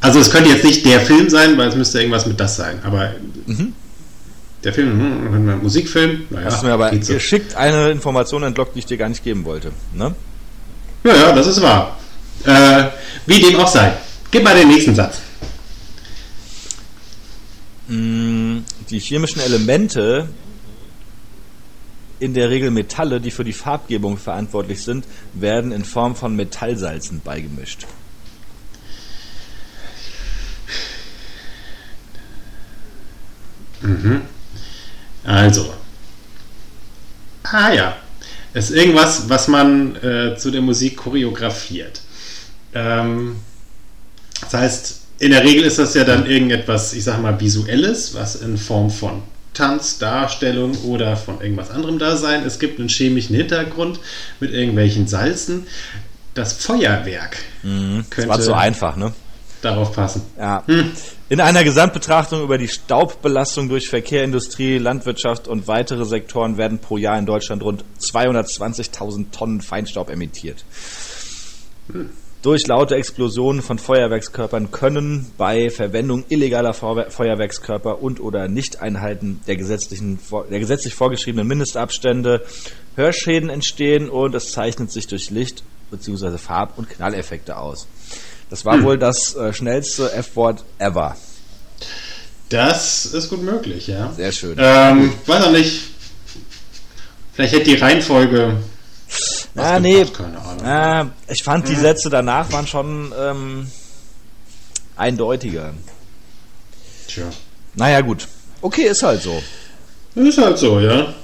Also es könnte jetzt nicht der Film sein, weil es müsste irgendwas mit das sein. Aber der Film, hm, wenn man Musikfilm, naja, Hast du mir aber so. geschickt eine Information entlockt, die ich dir gar nicht geben wollte. Ne? Ja, ja, das ist wahr. Äh, wie dem auch sei. Gib mal den nächsten Satz. Mm, Die chemischen Elemente, in der Regel Metalle, die für die Farbgebung verantwortlich sind, werden in Form von Metallsalzen beigemischt. Also. Ah ja. Es ist irgendwas, was man äh, zu der Musik choreografiert. Ähm, das heißt, in der Regel ist das ja dann irgendetwas, ich sag mal, visuelles, was in Form von Tanz, Darstellung oder von irgendwas anderem da sein. Es gibt einen chemischen Hintergrund mit irgendwelchen Salzen. Das Feuerwerk Das könnte war zu einfach, ne? darauf passen. Ja. In einer Gesamtbetrachtung über die Staubbelastung durch Verkehr, Industrie, Landwirtschaft und weitere Sektoren werden pro Jahr in Deutschland rund 220.000 Tonnen Feinstaub emittiert. Durch laute Explosionen von Feuerwerkskörpern können bei Verwendung illegaler Feuer- Feuerwerkskörper und oder Nichteinhalten der, gesetzlichen, der gesetzlich vorgeschriebenen Mindestabstände Hörschäden entstehen und es zeichnet sich durch Licht bzw. Farb- und Knalleffekte aus. Das war wohl das äh, schnellste F-Wort ever. Das ist gut möglich, ja. Sehr schön. Ähm, weiß auch nicht. Vielleicht hätte die Reihenfolge. Was ah, nee. gebracht, Keine Ahnung. Ah, ich fand die Sätze danach waren schon ähm, eindeutiger. Tja. Naja, gut. Okay, ist halt so. Ist halt so, ja.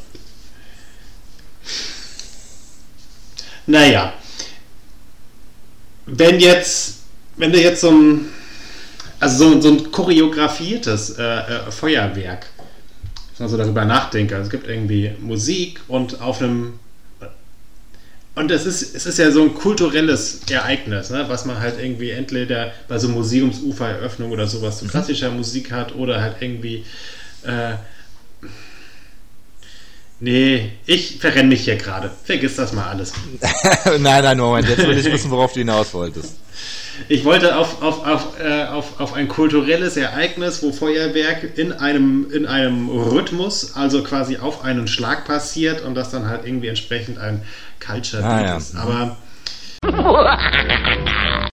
Naja. Wenn jetzt, wenn du jetzt so ein, also so, so ein choreografiertes äh, äh, Feuerwerk, so darüber nachdenke, also es gibt irgendwie Musik und auf einem und es ist, es ist ja so ein kulturelles Ereignis, ne, was man halt irgendwie entweder bei so Museumsufereröffnung oder sowas zu klassischer Musik hat oder halt irgendwie äh, Nee, ich verrenne mich hier gerade. Vergiss das mal alles. nein, nein, Moment. Jetzt will ich wissen, worauf du hinaus wolltest. Ich wollte auf, auf, auf, äh, auf, auf ein kulturelles Ereignis, wo Feuerwerk in einem, in einem Rhythmus, also quasi auf einen Schlag passiert und das dann halt irgendwie entsprechend ein Culture Ah, ja. ist. Aber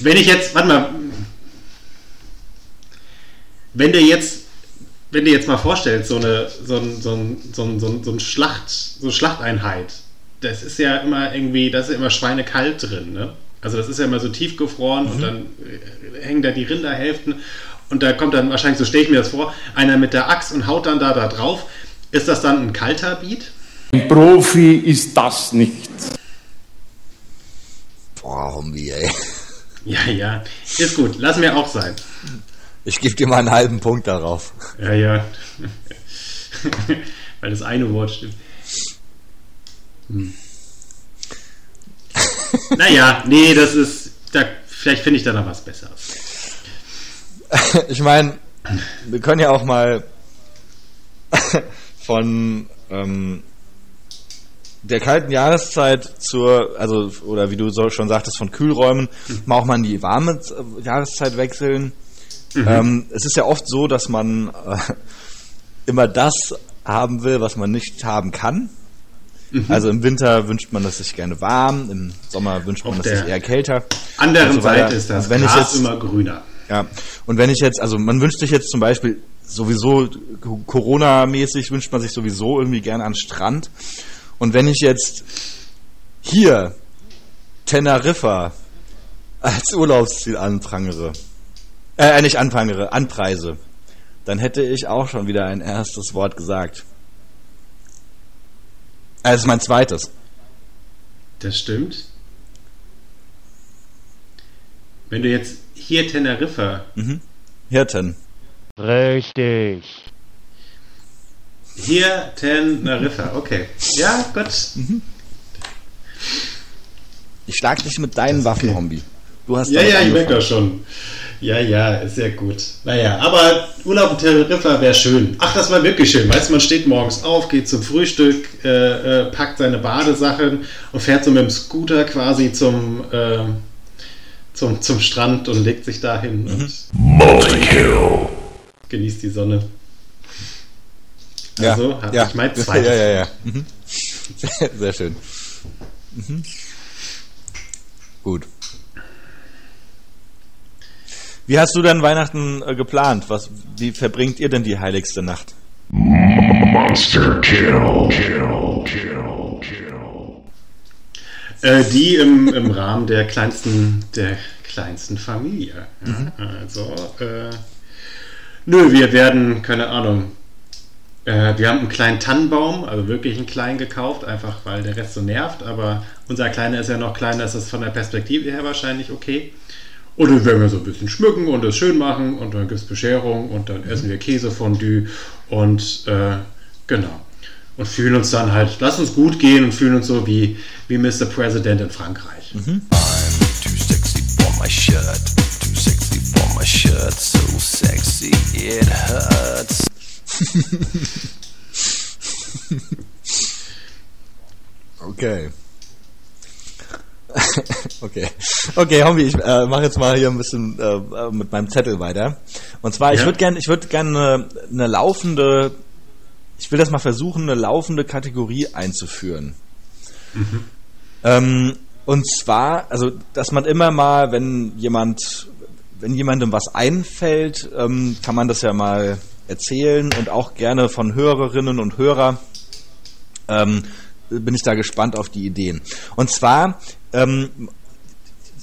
wenn ich jetzt, warte mal, wenn dir jetzt, wenn dir jetzt mal vorstellst, so eine, so ein, so ein, so ein, so ein, so ein Schlacht, so eine Schlachteinheit, das ist ja immer irgendwie, da ist ja immer schweinekalt drin, ne? Also das ist ja immer so tiefgefroren und dann äh, hängen da die Rinderhälften und da kommt dann wahrscheinlich, so stelle ich mir das vor, einer mit der Axt und haut dann da, da drauf. Ist das dann ein kalter Beat? Ein Profi ist das nicht. Boah, Hombi, ey. Ja, ja. Ist gut. Lass mir auch sein. Ich gebe dir mal einen halben Punkt darauf. Ja, ja. Weil das eine Wort stimmt. Hm. naja, nee, das ist. Da, vielleicht finde ich da noch was Besseres. Ich meine, wir können ja auch mal von ähm, der kalten Jahreszeit zur, also, oder wie du so schon sagtest, von Kühlräumen, mal auch mal in die warme Jahreszeit wechseln. Ähm, es ist ja oft so, dass man äh, immer das haben will, was man nicht haben kann. Also im Winter wünscht man es sich gerne warm, im Sommer wünscht man es sich eher kälter. Anderen so. Seite ist das wenn ich Gras jetzt, immer grüner. ja, und wenn ich jetzt, also man wünscht sich jetzt zum Beispiel sowieso Corona-mäßig wünscht man sich sowieso irgendwie gerne an Strand. Und wenn ich jetzt hier Teneriffa als Urlaubsziel anprangere, äh, nicht anprangere, anpreise, dann hätte ich auch schon wieder ein erstes Wort gesagt. Äh, Das ist mein zweites. Das stimmt. Wenn du jetzt hier Teneriffa, Hirten. Richtig. hier Teneriffa, okay. Ja, gut. Ich schlag dich mit deinen Waffen, okay. Hombi. Du hast Ja, ja, ich merke das schon. Ja, ja, ist sehr gut. Naja, aber Urlaub in Teneriffa wäre schön. Ach, das war wirklich schön. Weißt du, man steht morgens auf, geht zum Frühstück, äh, äh, packt seine Badesachen und fährt so mit dem Scooter quasi zum, äh, zum, zum Strand und legt sich dahin Mhm. und Multi-kill. genießt die Sonne. Ja, Also, hab ja. ich mein zweites. Ja, ja, ja. Mhm. Sehr, sehr schön. Mhm. Gut. Wie hast du denn Weihnachten äh, geplant? Was, wie verbringt ihr denn die heiligste Nacht? Monster kill. Kill. Kill. Kill. Äh, die im, im Rahmen der kleinsten, der kleinsten Familie. Ja, Also, äh, nö, wir werden, keine Ahnung, äh, wir haben einen kleinen Tannenbaum, also wirklich einen kleinen gekauft, einfach weil der Rest so nervt, aber unser kleiner ist ja noch kleiner, ist das von der Perspektive her wahrscheinlich okay. Und dann werden wir so ein bisschen schmücken und es schön machen und dann gibt es Bescherung und dann essen wir Käsefondue und äh, genau. Und fühlen uns dann halt, lass uns gut gehen und fühlen uns so wie, wie Mr. President in Frankreich. I'm too sexy for my shirt. Too sexy for my shirt. So sexy it hurts. Okay. okay. Okay, Hombi, ich äh, mache jetzt mal hier ein bisschen äh, mit meinem Zettel weiter. Und zwar, ich Ja. würde gerne, ich würde gerne eine, eine laufende, ich will das mal versuchen, eine laufende Kategorie einzuführen. Ähm, und zwar, also, dass man immer mal, wenn jemand, wenn jemandem was einfällt, ähm, kann man das ja mal erzählen und auch gerne von Hörerinnen und Hörer ähm, bin ich da gespannt auf die Ideen. Und zwar ähm,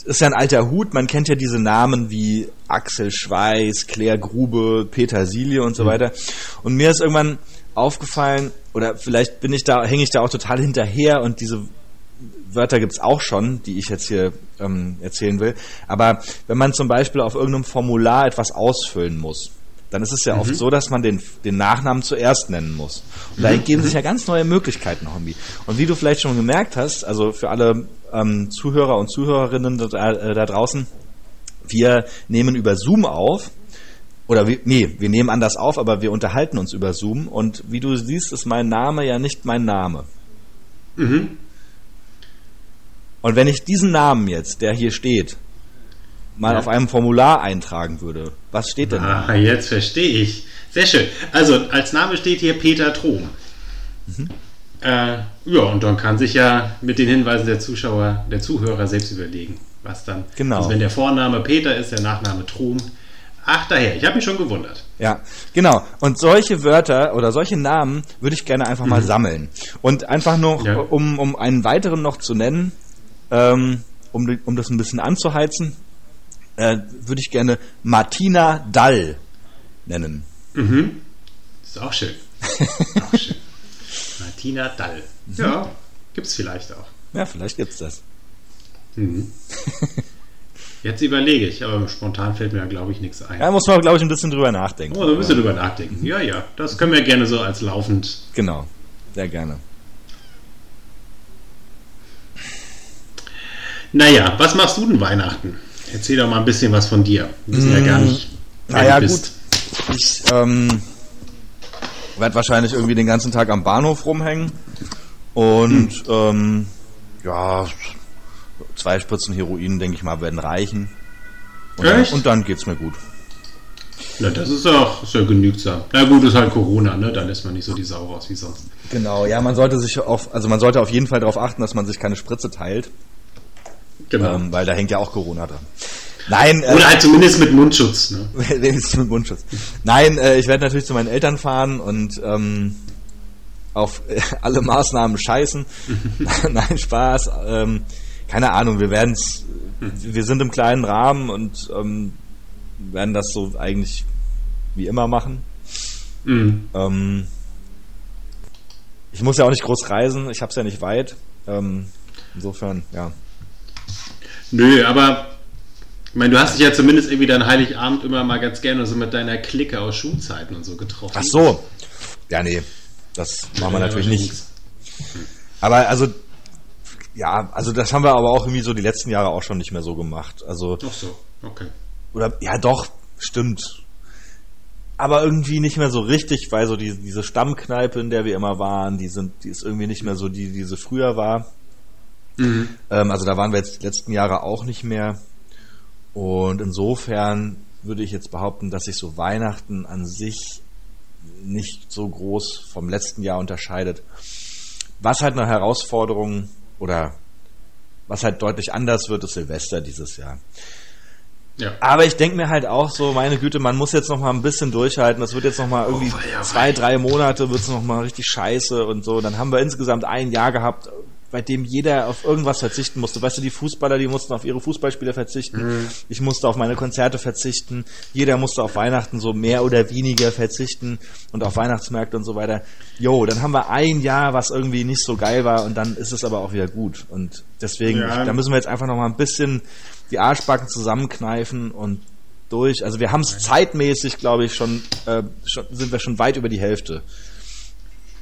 ist ja ein alter Hut, man kennt ja diese Namen wie Axel Schweiß, Claire Grube, Petersilie und so weiter. Und mir ist irgendwann aufgefallen, oder vielleicht bin ich da, hänge ich da auch total hinterher und diese Wörter gibt's auch schon, die ich jetzt hier ähm, erzählen will. Aber wenn man zum Beispiel auf irgendeinem Formular etwas ausfüllen muss, dann ist es ja oft so, dass man den, den Nachnamen zuerst nennen muss. Und da ergeben sich ja ganz neue Möglichkeiten, Hombi. Und wie du vielleicht schon gemerkt hast, also für alle ähm, Zuhörer und Zuhörerinnen da, äh, da draußen, wir nehmen über Zoom auf. Oder wir, nee, wir nehmen anders auf, aber wir unterhalten uns über Zoom. Und wie du siehst, ist mein Name ja nicht mein Name. Und wenn ich diesen Namen jetzt, der hier steht, mal Ja. auf einem Formular eintragen würde, was steht denn da? Ah, jetzt verstehe ich. Sehr schön. Also, als Name steht hier Peter Trom. Mhm. Äh, ja, und dann kann sich ja mit den Hinweisen der Zuschauer, der Zuhörer selbst überlegen, was dann. Genau. Also, wenn der Vorname Peter ist, der Nachname Trom. Ach, daher, ich habe mich schon gewundert. Ja, genau. Und solche Wörter oder solche Namen würde ich gerne einfach mal sammeln. Und einfach noch, Mhm. Ja. um, um einen weiteren noch zu nennen, ähm, um, um das ein bisschen anzuheizen, äh, würde ich gerne Martina Dall nennen. Mhm. Ist auch schön. auch schön. Martina Dall. Mhm. Ja, gibt's vielleicht auch. Ja, vielleicht gibt's das. Jetzt überlege ich, aber spontan fällt mir da, glaube ich, nichts ein. Da muss man, glaube ich, ein bisschen drüber nachdenken. Oh, müsst ihr drüber nachdenken. Ja, ja, das können wir gerne so als laufend. Genau, sehr gerne. Naja, was machst du denn Weihnachten? Erzähl doch mal ein bisschen was von dir. Wir wissen ja gar nicht, wer Naja, du gut. Ich ähm, werde wahrscheinlich irgendwie den ganzen Tag am Bahnhof rumhängen und ähm, ja, zwei Spritzen Heroin, denke ich mal, werden reichen. Und dann, Echt? und dann geht's mir gut. Na, das ist doch ist ja genügsam. Na gut, ist halt Corona, ne? Dann lässt man nicht so die Sau raus wie sonst. Genau, ja, man sollte sich auf, also man sollte auf jeden Fall darauf achten, dass man sich keine Spritze teilt, Genau. ähm, weil da hängt ja auch Corona dran. Nein, äh, Oder halt zumindest mit Mundschutz, ne? Wenigstens mit Mundschutz. Nein, äh, ich werde natürlich zu meinen Eltern fahren und ähm, auf äh, alle Maßnahmen scheißen. Nein, Spaß. Ähm, keine Ahnung, wir werden's. Wir sind im kleinen Rahmen und ähm, werden das so eigentlich wie immer machen. Mhm. Ähm, ich muss ja auch nicht groß reisen, ich habe es ja nicht weit. Ähm, insofern, ja. Nö, aber ich meine, du hast dich ja zumindest irgendwie dann Heiligabend immer mal ganz gerne so mit deiner Clique aus Schulzeiten und so getroffen. Ach so. Ja, nee. Das machen wir natürlich nicht. Aber also, ja, also das haben wir aber auch irgendwie so die letzten Jahre auch schon nicht mehr so gemacht. Also, Ach so, okay. oder, ja doch, stimmt. Aber irgendwie nicht mehr so richtig, weil so die, diese Stammkneipe, in der wir immer waren, die sind, die ist irgendwie nicht mehr so, die, die sie früher war. Mhm. Ähm, also da waren wir jetzt die letzten Jahre auch nicht mehr. Und insofern würde ich jetzt behaupten, dass sich so Weihnachten an sich nicht so groß vom letzten Jahr unterscheidet. Was halt eine Herausforderung oder was halt deutlich anders wird, ist Silvester dieses Jahr. Ja. Aber ich denke mir halt auch so, meine Güte, man muss jetzt noch mal ein bisschen durchhalten. Das wird jetzt noch mal irgendwie oh zwei, wei. drei Monate wird's noch mal richtig scheiße und so. Dann haben wir insgesamt ein Jahr gehabt, bei dem jeder auf irgendwas verzichten musste. Weißt du, die Fußballer, die mussten auf ihre Fußballspiele verzichten. Mhm. Ich musste auf meine Konzerte verzichten. Jeder musste auf Weihnachten so mehr oder weniger verzichten und auf Weihnachtsmärkte und so weiter. Jo, dann haben wir ein Jahr, was irgendwie nicht so geil war und dann ist es aber auch wieder gut. Und deswegen, Ja. da müssen wir jetzt einfach noch mal ein bisschen die Arschbacken zusammenkneifen und durch. Also wir haben es zeitmäßig, glaube ich, schon, äh, schon, sind wir schon weit über die Hälfte.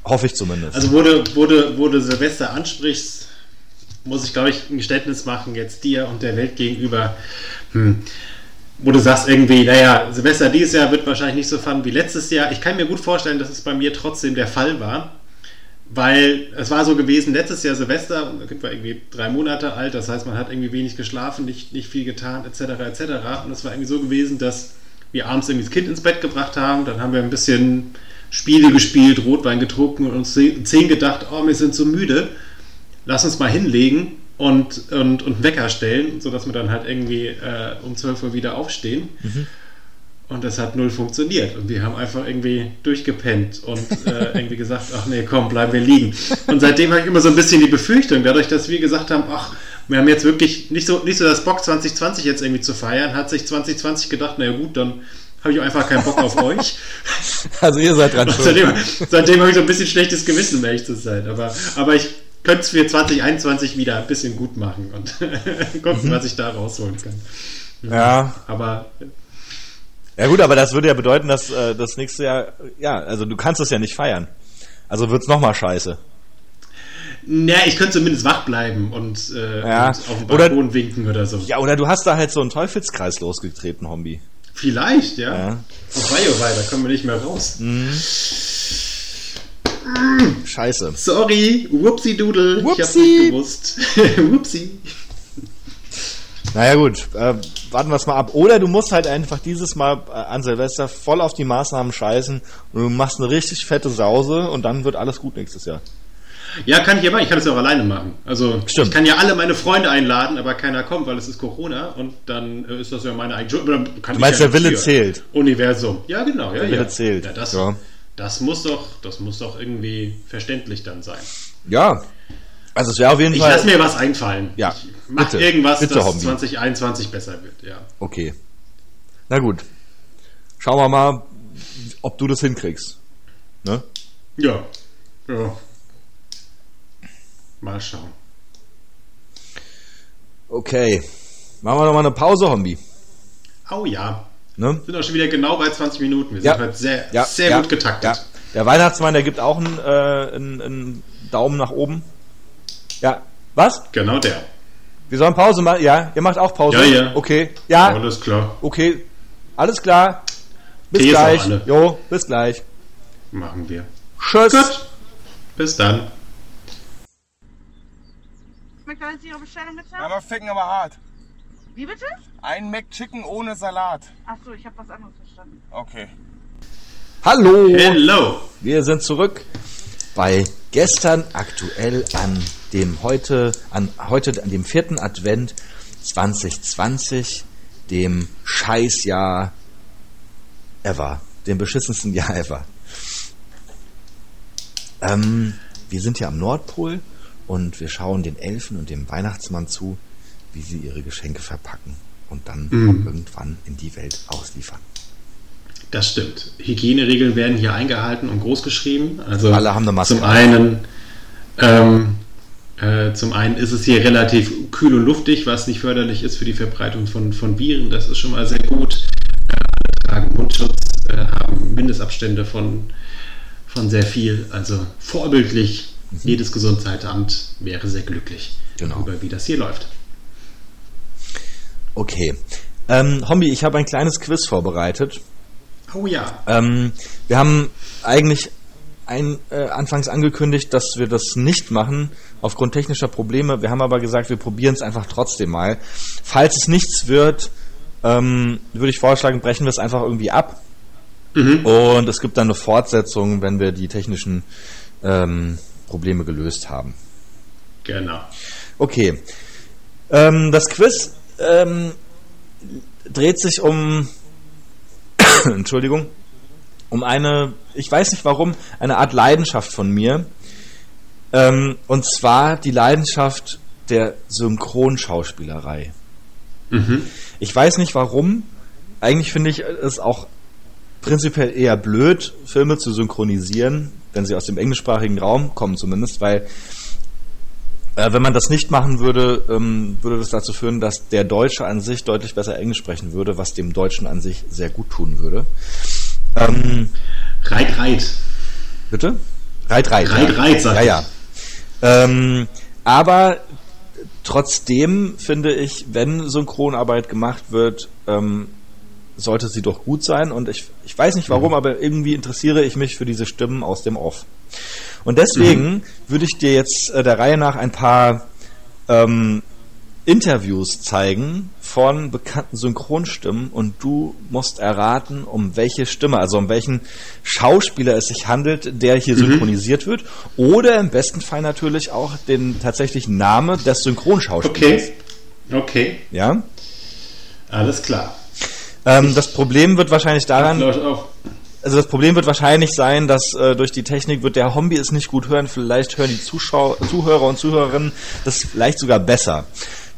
Hoffe ich zumindest. Also du, wo du Silvester ansprichst, muss ich, glaube ich, ein Geständnis machen, jetzt dir und der Welt gegenüber. Hm. Wo du sagst irgendwie, naja, Silvester dieses Jahr wird wahrscheinlich nicht so fun wie letztes Jahr. Ich kann mir gut vorstellen, dass es bei mir trotzdem der Fall war. Weil es war so gewesen, letztes Jahr Silvester, da Kind war irgendwie drei Monate alt, das heißt, man hat irgendwie wenig geschlafen, nicht, nicht viel getan, etc., etc. Und es war irgendwie so gewesen, dass wir abends irgendwie das Kind ins Bett gebracht haben, dann haben wir ein bisschen Spiele gespielt, Rotwein getrunken und uns ze- zehn gedacht, oh, wir sind so müde, lass uns mal hinlegen und, und, und einen Wecker stellen, sodass wir dann halt irgendwie äh, um 12 Uhr wieder aufstehen. Und das hat null funktioniert. Und wir haben einfach irgendwie durchgepennt und äh, irgendwie gesagt, ach nee, komm, bleiben wir liegen. Und seitdem habe ich immer so ein bisschen die Befürchtung, dadurch, dass wir gesagt haben, ach, wir haben jetzt wirklich nicht so, nicht so das Bock 2020 jetzt irgendwie zu feiern, hat sich 2020 gedacht, naja gut, dann habe ich auch einfach keinen Bock auf euch. Also ihr seid dran seitdem seitdem habe ich so ein bisschen schlechtes Gewissen, um ehrlich zu sein. Aber, aber ich könnte es für 2021 wieder ein bisschen gut machen und gucken, was ich da rausholen kann. Ja, Aber Ja gut, aber das würde ja bedeuten, dass äh, das nächste Jahr, ja, also du kannst es ja nicht feiern. Also wird's noch mal scheiße. Ja, ich könnte zumindest wach bleiben und, äh, Ja, und auf dem oder- Balkon winken oder so. Ja, oder du hast da halt so einen Teufelskreis losgetreten, Hombi. Vielleicht, ja. Ja. Oh wei, da kommen wir nicht mehr raus. Scheiße. Sorry, whoopsie doodle. Ich hab's Whoopsie. nicht gewusst. whoopsie. Naja gut, äh, warten wir es mal ab. Oder du musst halt einfach dieses Mal äh, an Silvester voll auf die Maßnahmen scheißen und du machst eine richtig fette Sause und dann wird alles gut nächstes Jahr. Ja, kann ich aber, ich kann es ja auch alleine machen. Also Stimmt. ich kann ja alle meine Freunde einladen, aber keiner kommt, weil es ist Corona und dann äh, ist das ja meine eigene Schuld. Du meinst, ich ja der Wille zählt. Universum. Ja, genau. Ja, Der ja. Wille zählt. Ja, das, Ja. das muss doch, das muss doch irgendwie verständlich dann sein. Ja. Also es wäre auf jeden Ich Fall. lasse mir was einfallen. Ja, Ich mach bitte. irgendwas, Bitte, dass Hobby. 2021 besser wird. Ja. Okay. Na gut. Schauen wir mal, ob du das hinkriegst. Ne? Ja. Ja. Mal schauen. Okay. Machen wir noch mal eine Pause, Hombi. Oh ja. Ne? Sind auch schon wieder genau bei 20 Minuten. Wir Ja. sind heute sehr, Ja, sehr ja, gut getaktet. Der Weihnachtsmann, der gibt auch einen, äh, einen, einen Daumen nach oben. Ja. Was? Genau der. Wir sollen Pause machen? Ja, ihr macht auch Pause? Ja, ja. Okay. Ja, Alles klar. okay. Alles klar. Bis Tee gleich. Jo, bis gleich. Machen wir. Tschüss. Gut. Bis dann. McDonalds Ihre Bestellung bitte? Aber ficken aber hart. Wie bitte? Ein McChicken ohne Salat. Achso, ich habe was anderes verstanden. Okay. Hallo. Hello. Wir sind zurück bei gestern aktuell an dem heute, an heute, an dem vierten Advent 2020, dem Scheißjahr ever, dem beschissensten Jahr ever. Ähm, wir sind hier am Nordpol und wir schauen den Elfen und dem Weihnachtsmann zu, wie sie ihre Geschenke verpacken und dann irgendwann in die Welt ausliefern. Das stimmt. Hygieneregeln werden hier eingehalten und groß geschrieben. Also Alle haben eine Maske Zum einen, ähm, äh, zum einen ist es hier relativ kühl und luftig, was nicht förderlich ist für die Verbreitung von, von Viren. Das ist schon mal sehr gut. Äh, alle tragen Mundschutz, äh, haben Mindestabstände von, von sehr viel. Also vorbildlich. Jedes Gesundheitsamt wäre sehr glücklich Mhm. Genau. über wie das hier läuft. Okay. Ähm, Hombi, ich habe ein kleines Quiz vorbereitet. Oh ja. Ähm, wir haben eigentlich ein, äh, anfangs angekündigt, dass wir das nicht machen, aufgrund technischer Probleme. Wir haben aber gesagt, wir probieren es einfach trotzdem mal. Falls es nichts wird, ähm, würde ich vorschlagen, brechen wir es einfach irgendwie ab. Und es gibt dann eine Fortsetzung, wenn wir die technischen ähm, Probleme gelöst haben. Genau. Okay. Ähm, das Quiz ähm, dreht sich um, Entschuldigung, um eine, ich weiß nicht warum, eine Art Leidenschaft von mir. Ähm, und zwar die Leidenschaft der Synchronschauspielerei. Ich weiß nicht warum. Eigentlich finde ich es auch prinzipiell eher blöd, Filme zu synchronisieren, wenn sie aus dem englischsprachigen Raum kommen zumindest, weil äh, wenn man das nicht machen würde, ähm, würde das dazu führen, dass der Deutsche an sich deutlich besser Englisch sprechen würde, was dem Deutschen an sich sehr gut tun würde. Ähm, Reit, reit. bitte? Reit, reit. Reit, ja. reit, sag Ja, ich. ja. Ähm, aber trotzdem finde ich, wenn Synchronarbeit gemacht wird, ähm, sollte sie doch gut sein. Und ich, ich weiß nicht Mhm. warum, aber irgendwie interessiere ich mich für diese Stimmen aus dem Off. Und deswegen Mhm. würde ich dir jetzt äh, der Reihe nach ein paar ähm, Interviews zeigen von bekannten Synchronstimmen und du musst erraten, um welche Stimme, also um welchen Schauspieler es sich handelt, der Mhm. hier synchronisiert wird. Oder im besten Fall natürlich auch den tatsächlichen Namen des Synchronschauspielers. Okay. Okay. Ja. Alles klar. Ähm, das Problem wird wahrscheinlich daran, also das Problem wird wahrscheinlich sein, dass äh, durch die Technik wird der Hombi es nicht gut hören. Vielleicht hören die Zuschauer, Zuhörer und Zuhörerinnen das vielleicht sogar besser.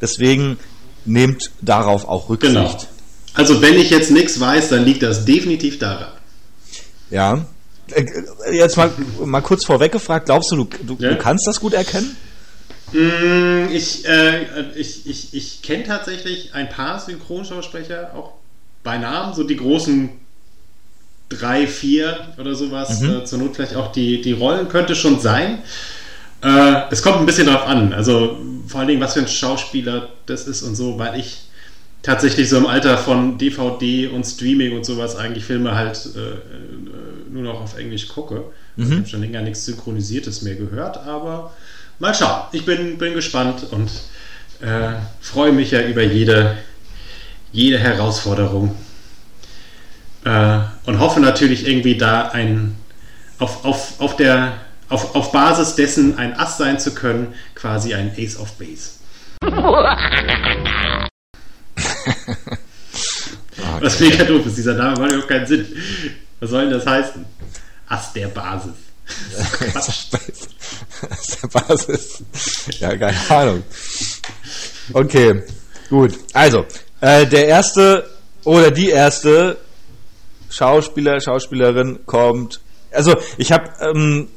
Deswegen nehmt darauf auch Rücksicht. Genau. Also wenn ich jetzt nichts weiß, dann liegt das definitiv daran. Ja. Äh, Jetzt mal, mal kurz vorweg gefragt, glaubst du, du, du, Ja. du kannst das gut erkennen? Mm, Ich, äh, ich, ich, ich kenne tatsächlich ein paar Synchronschausprecher, auch bei Namen, so die großen drei, vier oder sowas. Äh, zur Not vielleicht auch die, die Rollen, könnte schon sein. Äh, es kommt ein bisschen drauf an, also vor allen Dingen, was für ein Schauspieler das ist und so, weil ich tatsächlich so im Alter von DVD und Streaming und sowas eigentlich Filme halt äh, äh, nur noch auf Englisch gucke. Ich habe schon länger nichts Synchronisiertes mehr gehört, aber mal schauen. Ich bin, bin gespannt und äh, freue mich ja über jede, jede Herausforderung. Äh, und hoffe natürlich irgendwie da ein auf, auf, auf der auf, auf Basis dessen ein Ass sein zu können, quasi ein Ace of Base. Was mega doof ist, dieser Name macht überhaupt keinen Sinn. Was soll denn das heißen? Ass der Basis. Das ist der Basis. Ja, keine Ahnung. Okay, gut. Also, äh, der erste oder die erste Schauspieler, Schauspielerin kommt. Also, ich habe ähm,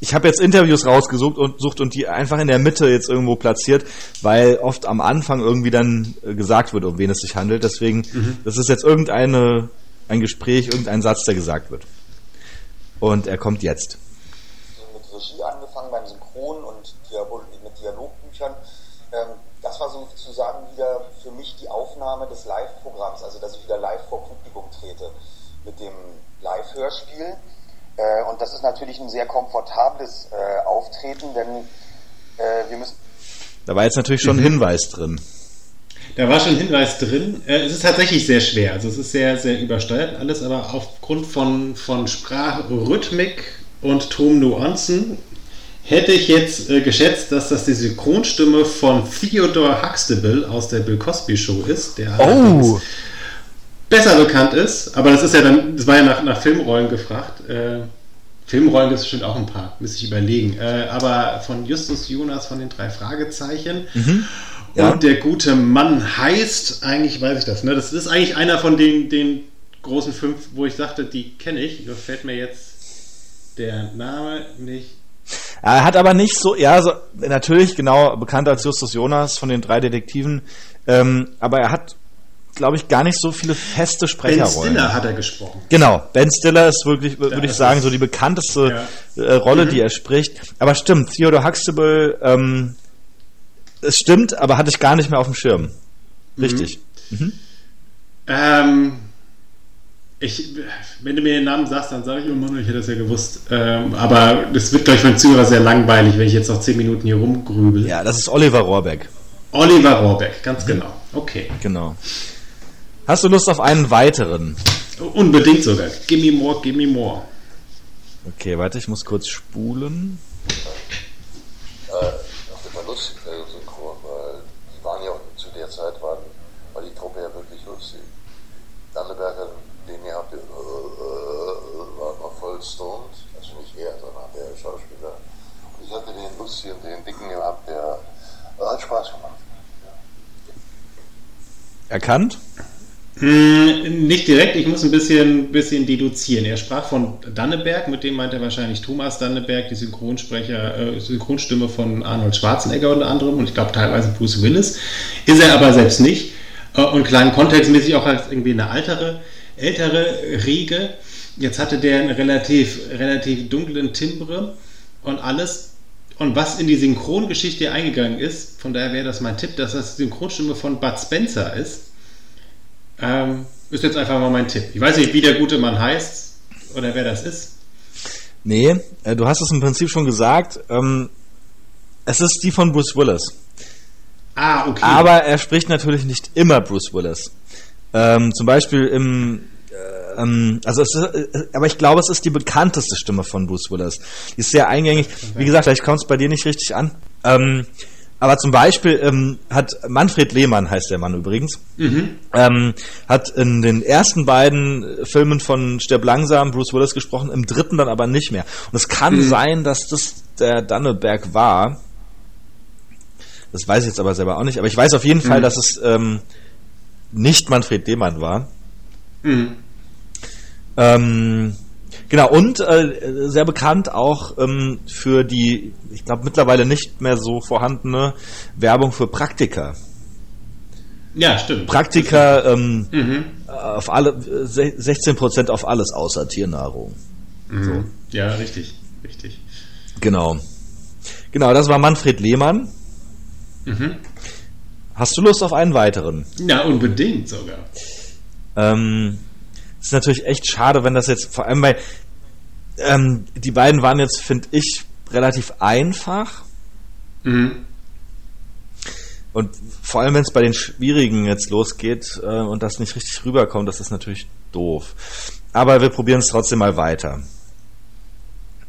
ich habe jetzt Interviews rausgesucht und sucht und die einfach in der Mitte jetzt irgendwo platziert, weil oft am Anfang irgendwie dann äh, gesagt wird, um wen es sich handelt. Deswegen, das ist jetzt irgendeine ein Gespräch, irgendein Satz, der gesagt wird. Und er kommt jetzt. mit Regie angefangen beim Synchron und Dialog, mit Dialogbüchern. Ähm, das war sozusagen wieder für mich die Aufnahme des Live-Programms, also dass ich wieder live vor Publikum trete mit dem Live-Hörspiel. Äh, und das ist natürlich ein sehr komfortables äh, Auftreten, denn äh, wir müssen Da war jetzt natürlich schon ein Hinweis drin. Da war schon ein Hinweis drin. Äh, es ist tatsächlich sehr schwer. Also es ist sehr, sehr übersteuert alles, aber aufgrund von, von Sprachrhythmik und Tonnuancen hätte ich jetzt äh, geschätzt, dass das die Synchronstimme von Theodore Huxtable aus der Bill Cosby Show ist, der allerdings besser bekannt ist. Aber das ist ja dann, das war ja nach, nach Filmrollen gefragt. Äh, Filmrollen gibt es bestimmt auch ein paar, müsste ich überlegen. Äh, aber von Justus Jonas von den drei Fragezeichen. Ja. Und der gute Mann heißt, eigentlich weiß ich das, ne? Das ist eigentlich einer von den, den großen fünf, wo ich sagte, die kenne ich. Nur fällt mir jetzt der Name nicht. Er hat aber nicht so, ja, so, natürlich genau bekannt als Justus Jonas von den drei Detektiven, ähm, aber er hat, glaube ich, gar nicht so viele feste Ben Sprecherrollen. Stiller hat er gesprochen. Genau, Ben Stiller ist wirklich, würde ich sagen, so die bekannteste äh, Rolle, die er spricht. Aber stimmt, Theodore Huxtable, ähm, es stimmt, aber hatte ich gar nicht mehr auf dem Schirm. Richtig. Ähm, ich, wenn du mir den Namen sagst, dann sage ich, oh Mann, ich hätte das ja gewusst. Ähm, aber das wird, glaube ich, den Zuhörer sehr langweilig, wenn ich jetzt noch zehn Minuten hier rumgrübel. Ja, das ist Oliver Rohrbeck. Oliver Rohrbeck, ganz genau. Okay. Genau. Hast du Lust auf einen weiteren? Unbedingt sogar. Gimme more, gimme more. Okay, warte, ich muss kurz spulen. auf jeden Fall lustig, äh, synchron, weil die waren ja auch zu der Zeit, waren, war die Truppe ja wirklich lustig. Danneberger, den ihr habt, äh, äh, stoned, also nicht er, sondern der Schauspieler. Und ich hatte den lustigen, den dicken gehabt, der hat Spaß gemacht. Erkannt? Hm, nicht direkt, ich muss ein bisschen, bisschen deduzieren. Er sprach von Danneberg, mit dem meint er wahrscheinlich Thomas Danneberg, die Synchronsprecher, äh, Synchronstimme von Arnold Schwarzenegger unter anderem und ich glaube teilweise Bruce Willis. Ist er aber selbst nicht. Äh, und kleinen kontextmäßig auch als irgendwie eine altere, ältere Riege. Jetzt hatte der einen relativ, relativ dunklen Timbre und alles. Und was in die Synchrongeschichte eingegangen ist, von daher wäre das mein Tipp, dass das die Synchronstimme von Bud Spencer ist. Ähm, ist jetzt einfach mal mein Tipp. Ich weiß nicht, wie der gute Mann heißt oder wer das ist. Nee, äh, du hast es im Prinzip schon gesagt. Ähm, es ist die von Bruce Willis. Ah, okay. Aber er spricht natürlich nicht immer Bruce Willis. Ähm, zum Beispiel im, ähm, also ist, äh, aber ich glaube, es ist die bekannteste Stimme von Bruce Willis. Die ist sehr eingängig. Wie gesagt, vielleicht kommt es bei dir nicht richtig an. Ähm, aber zum Beispiel ähm, hat Manfred Lehmann, heißt der Mann übrigens, ähm, hat in den ersten beiden Filmen von Stirb langsam Bruce Willis gesprochen, im dritten dann aber nicht mehr. Und es kann sein, dass das der Danneberg war. Das weiß ich jetzt aber selber auch nicht. Aber ich weiß auf jeden Fall, dass es ähm, nicht Manfred Lehmann war. Ähm, genau, und äh, sehr bekannt auch ähm, für die, ich glaube mittlerweile nicht mehr so vorhandene Werbung für Praktika. ja, stimmt. Praktika ähm, auf alle äh, se- 16% auf alles außer Tiernahrung. Mhm. Ja, richtig. Richtig. Genau. Genau, das war Manfred Lehmann. Hast du Lust auf einen weiteren? Ja, unbedingt sogar. Ähm, ist natürlich echt schade, wenn das jetzt, vor allem bei, ähm, die beiden waren jetzt, finde ich, relativ einfach. Mhm. Und vor allem, wenn es bei den Schwierigen jetzt losgeht äh, und das nicht richtig rüberkommt, das ist natürlich doof. Aber wir probieren es trotzdem mal weiter.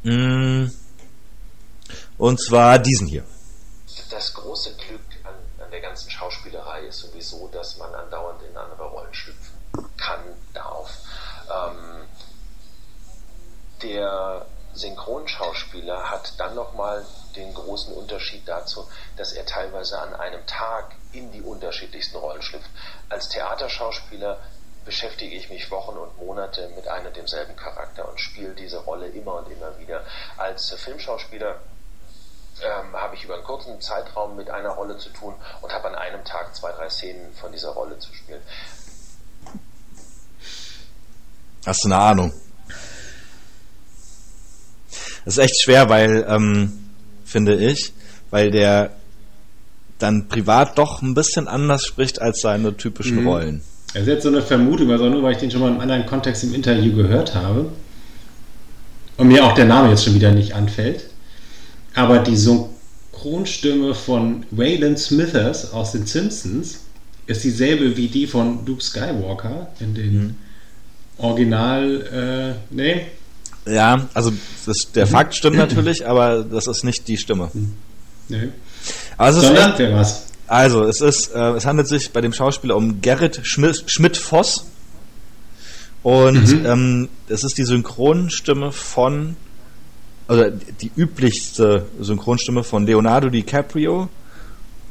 Mm. Und zwar diesen hier. Das große Glück an, an der ganzen Schauspielerei ist sowieso, dass man andauernd in andere Rollen schlüpfen kann, darf. Ähm, der Synchronschauspieler hat dann nochmal den großen Unterschied dazu, dass er teilweise an einem Tag in die unterschiedlichsten Rollen schlüpft. Als Theaterschauspieler beschäftige ich mich Wochen und Monate mit einem und demselben Charakter und spiele diese Rolle immer und immer wieder. Als Filmschauspieler ähm, habe ich über einen kurzen Zeitraum mit einer Rolle zu tun und habe an einem Tag zwei, drei Szenen von dieser Rolle zu spielen. Hast du eine Ahnung? Das ist echt schwer, weil, ähm, finde ich, weil der dann privat doch ein bisschen anders spricht als seine typischen Mhm. Rollen. Das ist jetzt so eine Vermutung, also nur weil ich den schon mal im anderen Kontext im Interview gehört habe und mir auch der Name jetzt schon wieder nicht anfällt. Aber die Synchronstimme von Waylon Smithers aus den Simpsons ist dieselbe wie die von Luke Skywalker in den Original, äh, nee, Ja, also das, der Fakt stimmt natürlich, aber das ist nicht die Stimme. nee. Aber es ist Sondern, wer war's? also es ist, äh, es handelt sich bei dem Schauspieler um Gerrit Schmidt- Schmidt-Voss und Mhm. ähm, es ist die Synchronstimme von oder die üblichste Synchronstimme von Leonardo DiCaprio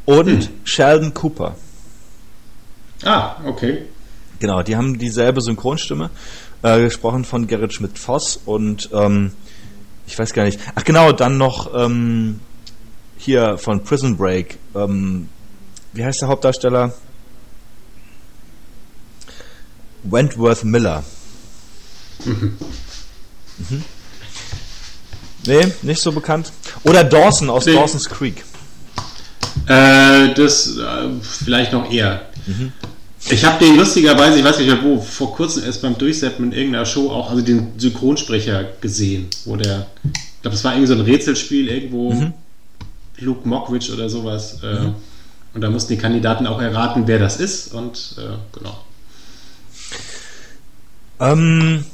und Mhm. Sheldon Cooper. Ah, okay. Genau, die haben dieselbe Synchronstimme, äh, gesprochen von Gerrit Schmidt-Voss und ähm, ich weiß gar nicht. Ach genau, dann noch ähm, hier von Prison Break. Ähm, wie heißt der Hauptdarsteller? Wentworth Miller. Mhm. Nee, nicht so bekannt. Oder Dawson aus Nee. Dawson's Creek. Äh, das äh, vielleicht noch eher. Ich habe den lustigerweise, ich weiß nicht mehr wo, vor kurzem erst beim Durchseppen in irgendeiner Show auch, also den Synchronsprecher gesehen, wo der, ich glaube, es war irgendwie so ein Rätselspiel irgendwo, Luke Mockridge oder sowas. Äh, Und da mussten die Kandidaten auch erraten, wer das ist und äh, genau. Ähm,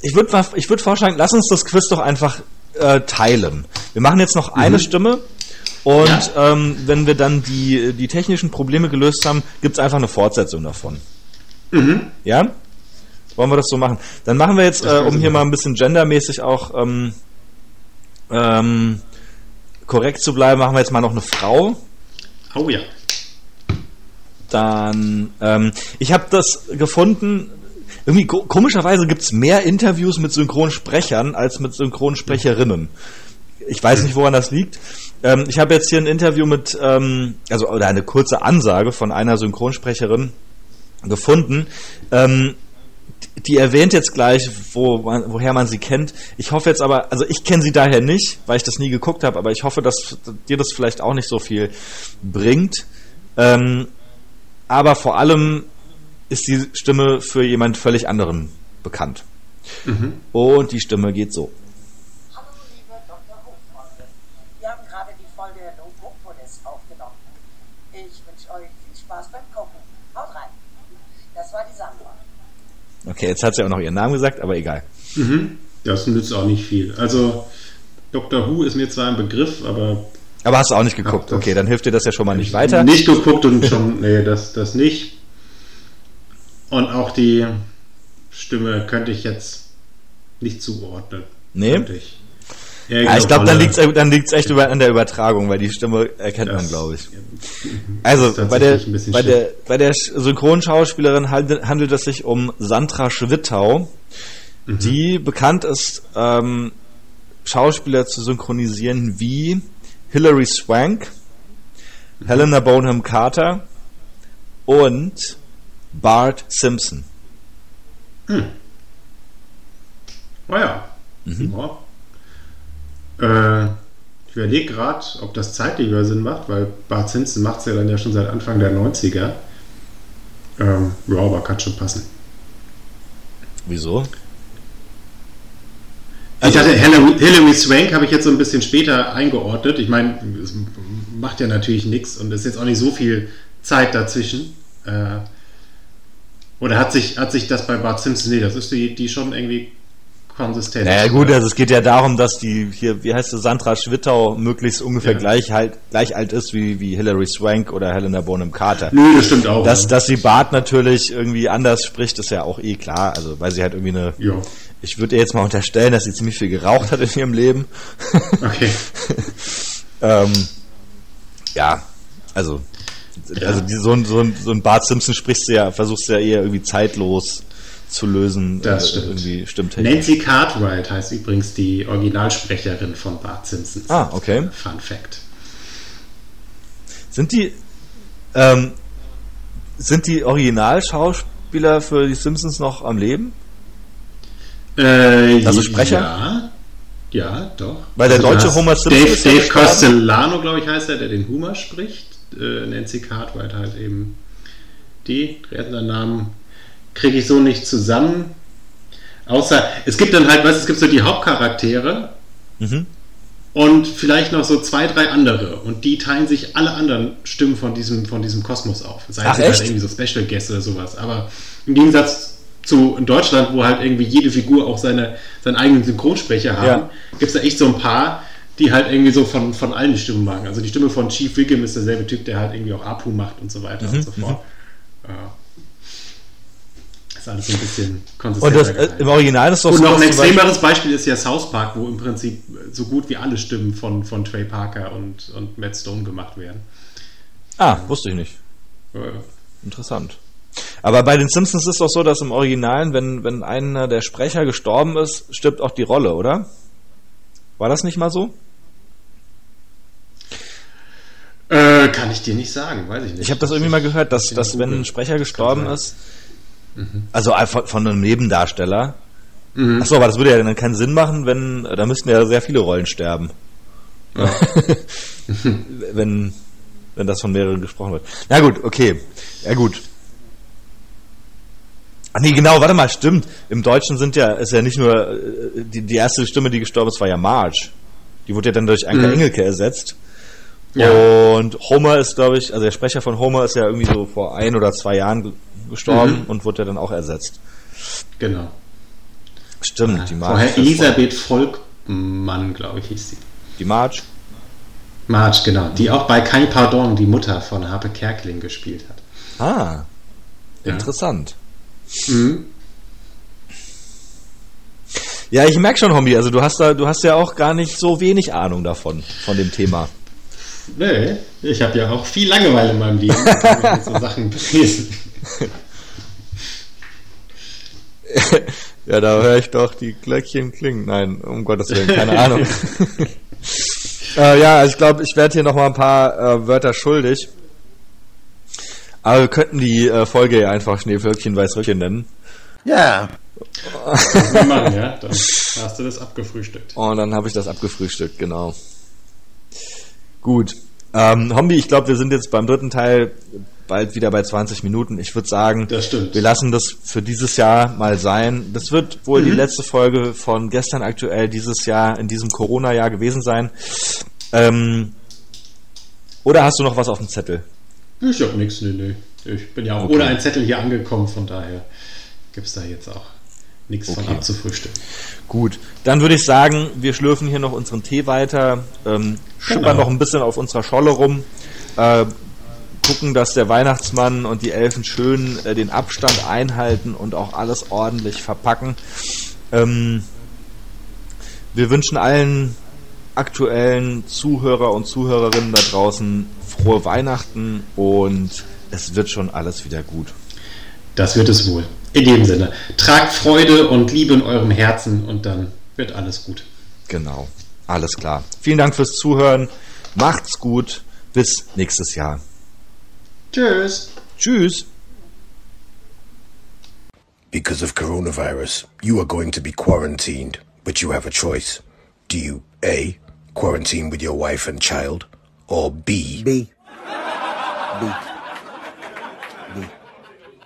ich würde ich würd vorschlagen, lass uns das Quiz doch einfach äh, teilen. Wir machen jetzt noch eine Stimme und Ja. ähm, wenn wir dann die, die technischen Probleme gelöst haben, gibt es einfach eine Fortsetzung davon. Ja? Wollen wir das so machen? Dann machen wir jetzt, äh, um hier mal ein bisschen gendermäßig auch ähm, ähm, korrekt zu bleiben, machen wir jetzt mal noch eine Frau. Oh ja. Dann, ähm, ich habe das gefunden, irgendwie ko komischerweise gibt es mehr Interviews mit Synchronsprechern als mit Synchronsprecherinnen. Ich weiß nicht, woran das liegt. Ähm, ich habe jetzt hier ein Interview mit, ähm, also oder eine kurze Ansage von einer Synchronsprecherin gefunden. Ähm, die- erwähnt jetzt gleich, wo man, woher man sie kennt. Ich hoffe jetzt aber, also ich kenne sie daher nicht, weil ich das nie geguckt habe, aber ich hoffe, dass dir das vielleicht auch nicht so viel bringt. Ähm, aber vor allem ist die Stimme für jemand völlig anderen bekannt. Und die Stimme geht so. Hallo, liebe Dr. Hochfreunde. Wir haben gerade die Folge Logopolis aufgenommen. Ich wünsche euch viel Spaß beim Gucken. Haut rein. Das war die Sandra. Okay, jetzt hat sie auch noch ihren Namen gesagt, aber egal. Mhm. Das nützt auch nicht viel. Also Doctor Who ist mir zwar ein Begriff, aber Aber hast du auch nicht geguckt. Okay, dann hilft dir das ja schon mal nicht weiter. Nicht geguckt und schon, nee, das, das nicht. Und auch die Stimme könnte ich jetzt nicht zuordnen. Nee? Könnte ich. Ja, ich glaube, dann liegt es dann liegt's echt über, an der Übertragung, weil die Stimme erkennt man, Das- glaube ich. Also bei der, bei, der, bei der Synchronschauspielerin handelt, handelt es sich um Sandra Schwittau, Mhm. die bekannt ist, ähm, Schauspieler zu synchronisieren wie Hilary Swank, Mhm. Helena Bonham Carter und Bart Simpson. Hm. Oh ja. Mhm. ja. Äh, ich überlege gerade, ob das zeitlich über Sinn macht, weil Bart Simpson macht es ja dann ja schon seit Anfang der 90er. Ähm, ja, aber kann schon passen. Wieso? ich dachte, Hillary, Hillary Swank habe ich jetzt so ein bisschen später eingeordnet. Ich meine, es macht ja natürlich nichts und es ist jetzt auch nicht so viel Zeit dazwischen. Äh, oder hat sich, hat sich das bei Bart Simpson, nee, das ist die, die schon irgendwie konsistent. Naja gut, also es geht ja darum, dass die hier, wie heißt sie, Sandra Schwittau möglichst ungefähr Ja. gleich halt gleich alt ist wie, wie Hillary Swank oder Helena Bonham Carter. Nö, das stimmt auch. Dass, ja. dass sie Bart natürlich irgendwie anders spricht, ist ja auch eh klar. Also weil sie halt irgendwie eine. Ja. Ich würde ihr jetzt mal unterstellen, dass sie ziemlich viel geraucht hat in ihrem Leben. Okay. ähm, ja, also, also die, so, ein, so, ein, so ein Bart Simpson sprichst du ja, versuchst du ja eher irgendwie zeitlos zu lösen. Das äh, stimmt. Irgendwie stimmt. Nancy Cartwright heißt übrigens die Originalsprecherin von Bart Simpson. Ah, okay. Fun Fact. Sind die, ähm, sind die Originalschauspieler für die Simpsons noch am Leben? Äh, Also Sprecher? Ja, ja, doch. Weil der Also deutsche Homer Simpson Dave, Dave. Castellano, glaube ich, heißt er, der den Homer spricht. Äh, Nancy Cartwright halt eben die. Rednernamen kriege ich so nicht zusammen. Außer, es gibt dann halt, weißt du, es gibt so die Hauptcharaktere Mhm. und vielleicht noch so zwei, drei andere. Und die teilen sich alle anderen Stimmen von diesem, von diesem Kosmos auf. Sei es halt irgendwie so Special Guests oder sowas. Aber im Gegensatz zu in Deutschland, wo halt irgendwie jede Figur auch seine, seinen eigenen Synchronsprecher haben, Ja. gibt es da echt so ein paar, die halt irgendwie so von, von allen Stimmen machen. Also die Stimme von Chief Wiggum ist derselbe Typ, der halt irgendwie auch Apu macht und so weiter Mhm, und so fort. Ja. Ist alles so ein bisschen Und konsistenter das, äh, im Original ist doch Und so, noch ein Beispiel- extremeres Beispiel ist ja South Park, wo im Prinzip so gut wie alle Stimmen von, von Trey Parker und, und Matt Stone gemacht werden. Ah, wusste ich nicht. Ja, ja. Interessant. Aber bei den Simpsons ist doch so, dass im Originalen, wenn, wenn einer der Sprecher gestorben ist, stirbt auch die Rolle, oder? War das nicht mal so? Äh, kann ich dir nicht sagen, weiß ich nicht. Ich habe das irgendwie mal gehört, dass, dass wenn ein Sprecher gestorben sein. Ist, also einfach von einem Nebendarsteller. Mhm. Achso, aber das würde ja dann keinen Sinn machen, wenn, da müssten ja sehr viele Rollen sterben. wenn, wenn das von mehreren gesprochen wird. Na gut, okay. Ja gut. Ach nee, genau, warte mal, stimmt. Im Deutschen sind ja, ist ja nicht nur, äh, die, die erste Stimme, die gestorben ist, war ja Marge. Die wurde ja dann durch Anke Mhm. Engelke ersetzt. Ja. Und Homer ist, glaube ich, also der Sprecher von Homer ist ja irgendwie so vor ein oder zwei Jahren gestorben Mhm. und wurde ja dann auch ersetzt. Genau. Stimmt, die Marge. Vorher Elisabeth Volkmann, glaube ich, hieß sie. Die Marge. Marge, genau. Die auch bei Kein Pardon die Mutter von Harpe Kerkeling gespielt hat. Ah, Ja. interessant. Mhm. Ja, ich merke schon, Homie, also du hast da, du hast ja auch gar nicht so wenig Ahnung davon, von dem Thema. Nee, ich habe ja auch viel Langeweile in meinem Leben. So Sachen lesen. ja, da höre ich doch die Glöckchen klingen. Nein, um Gottes Willen, keine Ahnung. äh, ja, also ich glaube, ich werde hier noch mal ein paar äh, Wörter schuldig. Aber wir könnten die äh, Folge ja einfach Schneeflöckchen Weißröckchen nennen. Ja. Machen, ja? Dann hast du das abgefrühstückt. Und dann habe ich das abgefrühstückt, genau. Gut. Ähm, Hombi, ich glaube, wir sind jetzt beim dritten Teil bald wieder bei 20 Minuten. Ich würde sagen, wir lassen das für dieses Jahr mal sein. Das wird wohl die letzte Folge von gestern aktuell dieses Jahr, in diesem Corona-Jahr gewesen sein. Ähm, oder hast du noch was auf dem Zettel? Ich habe nichts, nee, nee. Ich bin ja auch Okay. ohne einen Zettel hier angekommen, von daher gibt es da jetzt auch nichts von Okay. abzufrühstücken. Gut, dann würde ich sagen, wir schlürfen hier noch unseren Tee weiter, ähm, schippern Genau. noch ein bisschen auf unserer Scholle rum, äh, gucken, dass der Weihnachtsmann und die Elfen schön äh, den Abstand einhalten und auch alles ordentlich verpacken. Ähm, wir wünschen allen aktuellen Zuhörer und Zuhörerinnen da draußen frohe Weihnachten und es wird schon alles wieder gut. Das wird es wohl. In dem Sinne, tragt Freude und Liebe in eurem Herzen und dann wird alles gut. Genau, alles klar. Vielen Dank fürs Zuhören. Macht's gut. Bis nächstes Jahr. Tschüss. Tschüss. Because of coronavirus, you are going to be quarantined, but you have a choice. Do you A. Quarantine with your wife and child, or B. B. B.